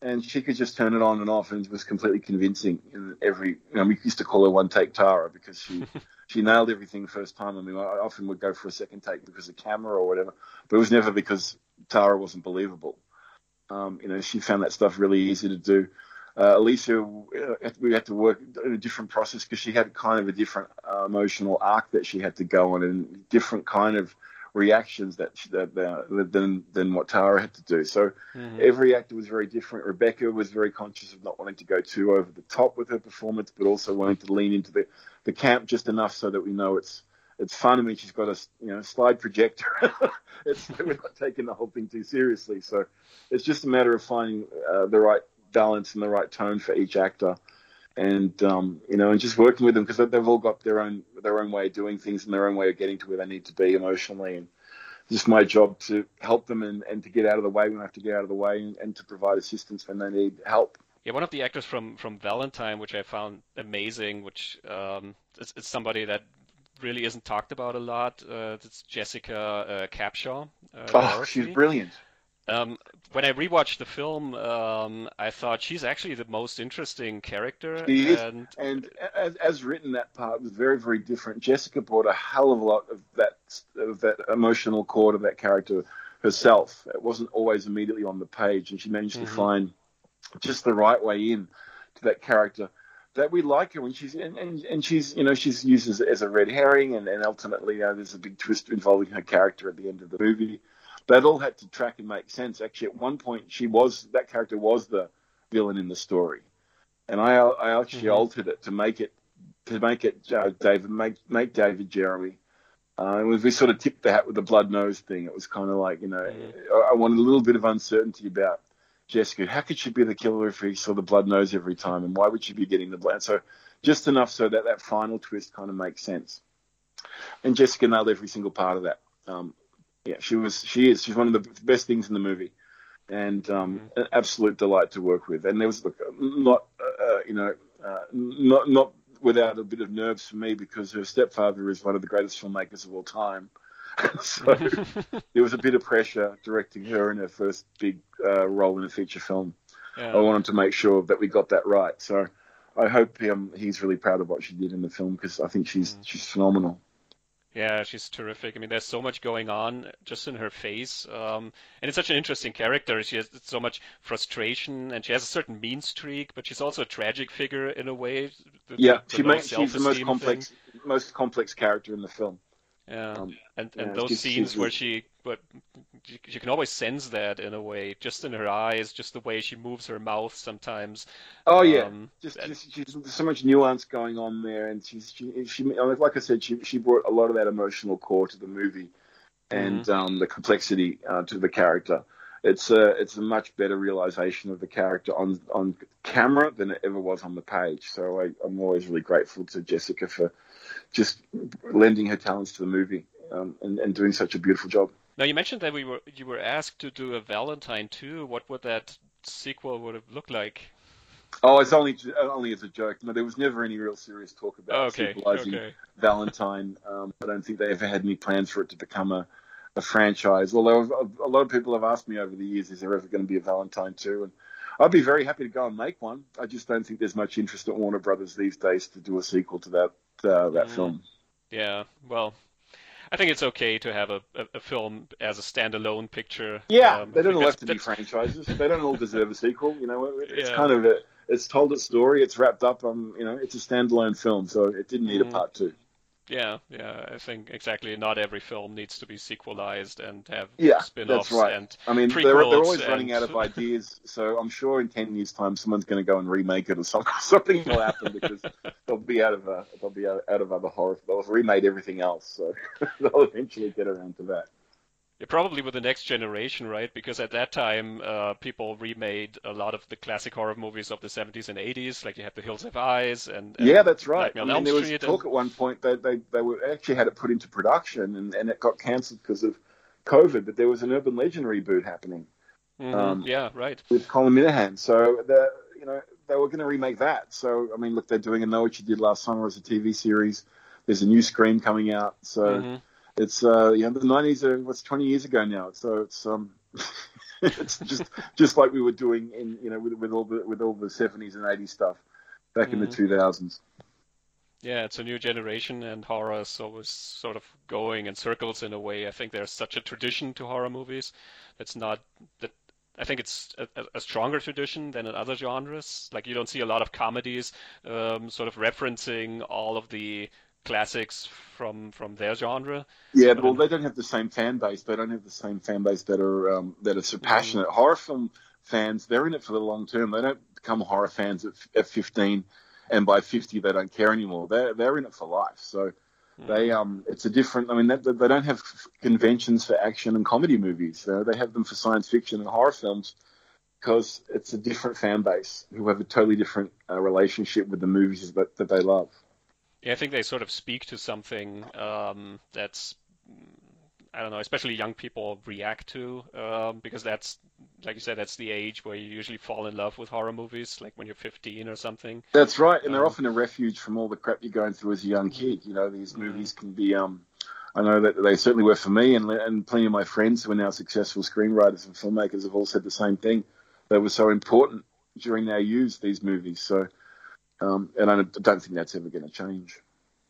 and she could just turn it on and off and was completely convincing in every you know we used to call her one take Tara because she [LAUGHS] she nailed everything first time I mean I often would go for a second take because of camera or whatever but it was never because Tara wasn't believable um, you know she found that stuff really easy to do uh, Alicia uh, we had to work in a different process because she had kind of a different uh, emotional arc that she had to go on and different kind of reactions that, that, that than than what Tara had to do. So mm-hmm. every actor was very different. Rebecca was very conscious of not wanting to go too over the top with her performance, but also wanting to lean into the, the camp just enough so that we know it's it's fun. Mean, she's got a you know slide projector. [LAUGHS] it's we're not taking the whole thing too seriously. So it's just a matter of finding uh, the right balance and the right tone for each actor and um, you know, and just working with them because they've all got their own their own way of doing things and their own way of getting to where they need to be emotionally. And just my job to help them and, and to get out of the way when I have to get out of the way and, and to provide assistance when they need help. Yeah, one of the actors from from Valentine, which I found amazing, which um, it's, it's somebody that really isn't talked about a lot. Uh, it's Jessica uh, Capshaw. Uh, oh, she's brilliant. Um, when I rewatched the film, um, I thought she's actually the most interesting character. She is, and, and as, as, written, that part was very, very different. Jessica brought a hell of a lot of that of that emotional core to that character herself. It wasn't always immediately on the page, and she managed mm-hmm. to find just the right way in to that character that we like her when she's and, and, and she's you know she's used as, as a red herring and, and ultimately you know, there's a big twist involving her character at the end of the movie that all had to track and make sense. Actually, at one point, she was that character was the villain in the story, and I I actually mm-hmm. altered it to make it to make it uh, David make make David Jeremy. Uh, and we sort of tipped the hat with the blood nose thing. It was kind of like you know mm-hmm. I wanted a little bit of uncertainty about Jessica. How could she be the killer if he saw the blood nose every time, and why would she be getting the blood? So just enough so that that final twist kind of makes sense. And Jessica nailed every single part of that. Um, yeah, she was. She is. She's one of the best things in the movie, and um, mm-hmm. an absolute delight to work with. And there was look, not, uh, you know, uh, not not without a bit of nerves for me because her stepfather is one of the greatest filmmakers of all time. [LAUGHS] so there was a bit of pressure directing her in her first big uh, role in a feature film. Yeah. I wanted to make sure that we got that right. So I hope um, he's really proud of what she did in the film because I think she's mm. she's phenomenal. Yeah, she's terrific. I mean, there's so much going on just in her face, um, and it's such an interesting character. She has so much frustration, and she has a certain mean streak, but she's also a tragic figure in a way. The, yeah, the, the she makes she's the most complex, thing. most complex character in the film. Yeah, um, and and yeah, those she's, scenes she's, where she, but you, can always sense that in a way, just in her eyes, just the way she moves her mouth sometimes. Oh yeah, um, just, just she's, there's so much nuance going on there, and she's she, she like I said, she she brought a lot of that emotional core to the movie, and mm-hmm. um, the complexity uh, to the character. It's a it's a much better realization of the character on on camera than it ever was on the page. So I, I'm always really grateful to Jessica for just lending her talents to the movie um, and, and doing such a beautiful job. Now you mentioned that we were you were asked to do a Valentine too. What would that sequel would have looked like? Oh, it's only only as a joke. No, there was never any real serious talk about okay, sequelizing okay. Valentine. Um, I don't think they ever had any plans for it to become a, a franchise. Although a lot of people have asked me over the years, is there ever going to be a Valentine too? And I'd be very happy to go and make one. I just don't think there's much interest at Warner Brothers these days to do a sequel to that uh, that mm. film. Yeah, well, I think it's okay to have a, a, a film as a standalone picture. Yeah, um, they don't all have to be franchises. they don't all deserve a sequel. You know, it's yeah. kind of a, it's told its story. It's wrapped up. Um, you know, it's a standalone film, so it didn't need mm. a part two. Yeah, yeah, I think exactly. Not every film needs to be sequelized and have yeah, spin-offs that's right. and I mean, they're, they're always and... running out of [LAUGHS] ideas, so I'm sure in ten years' time someone's going to go and remake it or something. [LAUGHS] Something will happen because they'll be out of uh, they'll be out, out of other horror. They'll have remade everything else, so [LAUGHS] they'll eventually get around to that. Yeah, probably with the next generation, right? Because at that time, uh, people remade a lot of the classic horror movies of the 70s and 80s, like you have The Hills Have Eyes and, and yeah, that's right. I mean, there was Street talk at one point that they they were actually had it put into production and, and it got cancelled because of COVID, but there was an Urban Legend reboot happening. Mm-hmm. Um, yeah, right. With Colin Minihan, so the you know they were going to remake that. So I mean, look, they're doing a Know What You Did Last Summer as a TV series. There's a new Scream coming out, so. Mm-hmm it's uh, you know the nineties are what's twenty years ago now, so it's um [LAUGHS] it's just just like we were doing in you know with, with all the with all the seventies and eighties stuff back mm in the mm-hmm. two thousands. Yeah, it's a new generation, and horror is always sort of going in circles in a way. I think there's such a tradition to horror movies. That's not that. I think it's a, a, stronger tradition than in other genres. Like you don't see a lot of comedies um, sort of referencing all of the classics from from their genre. Yeah, but well, they don't have the same fan base. They don't have the same fan base that are um, that are so passionate. Mm. Horror film fans, they're in it for the long term. They don't become horror fans at, at 15, and by 50 they don't care anymore. They're they're in it for life. So they um, it's a different. I mean, they, they don't have conventions for action and comedy movies. Uh, they have them for science fiction and horror films because it's a different fan base who have a totally different uh, relationship with the movies that, that they love. Yeah, I think they sort of speak to something um, that's I don't know, especially young people react to um, because that's like you said, that's the age where you usually fall in love with horror movies, like when you're 15 or something. That's right, and um, they're often a refuge from all the crap you're going through as a young kid. You know, these movies can be. Um, I know that they certainly were for me, and and plenty of my friends who are now successful screenwriters and filmmakers have all said the same thing. They were so important during their youth. These movies, so um, and I don't think that's ever going to change.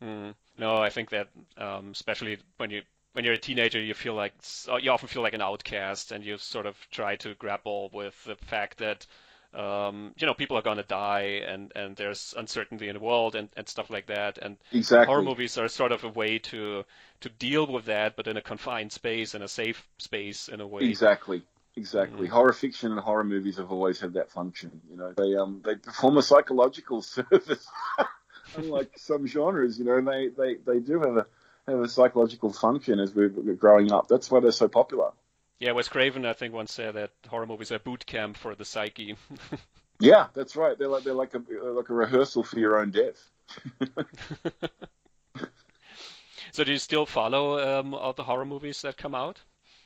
Mm. No, I think that um, especially when you when you're a teenager, you feel like you often feel like an outcast, and you sort of try to grapple with the fact that um, you know people are going to die, and and there's uncertainty in the world, and, and stuff like that. And exactly. horror movies are sort of a way to to deal with that, but in a confined space, in a safe space, in a way. Exactly. Exactly. Mm. Horror fiction and horror movies have always had that function. You know, they um they perform a psychological [LAUGHS] service, unlike some genres. You know, and they, they, they do have a have a psychological function as we're growing up. That's why they're so popular. Yeah, Wes Craven I think once said that horror movies are boot camp for the psyche. [LAUGHS] yeah, that's right. They're like they're like a like a rehearsal for your own death. [LAUGHS] so do you still follow um, all the horror movies that come out?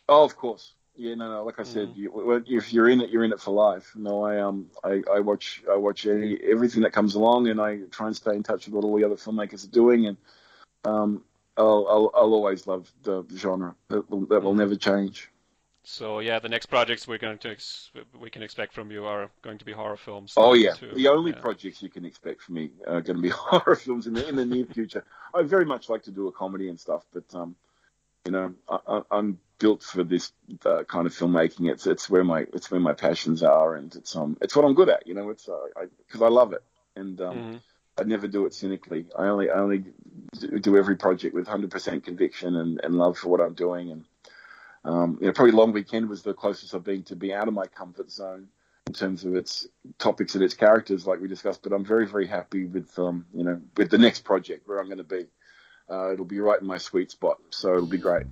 Oh, of course. Yeah, no, no. Like I said, mm-hmm. you, if you're in it, you're in it for life. No, I um, I, I watch, I watch any, everything that comes along, and I try and stay in touch with what all the other filmmakers are doing, and um, I'll, I'll, I'll always love the genre. That will, that will mm-hmm. never change. So yeah, the next projects we're going to ex- we can expect from you are going to be horror films. Oh yeah, too. the only yeah. projects you can expect from me are going to be [LAUGHS] horror films in the in the near future. I very much like to do a comedy and stuff, but um, you know, I, am built for this uh, kind of filmmaking. It's it's where my it's where my passions are, and it's um it's what I'm good at. You know, it's because uh, I, I, love it, and um, mm-hmm. I never do it cynically. I only I only do every project with 100% conviction and, and love for what I'm doing. And um, you know, probably Long Weekend was the closest I've been to be out of my comfort zone in terms of its topics and its characters, like we discussed. But I'm very very happy with um you know with the next project where I'm going to be. Uh, it'll be right in my sweet spot, so it'll be great.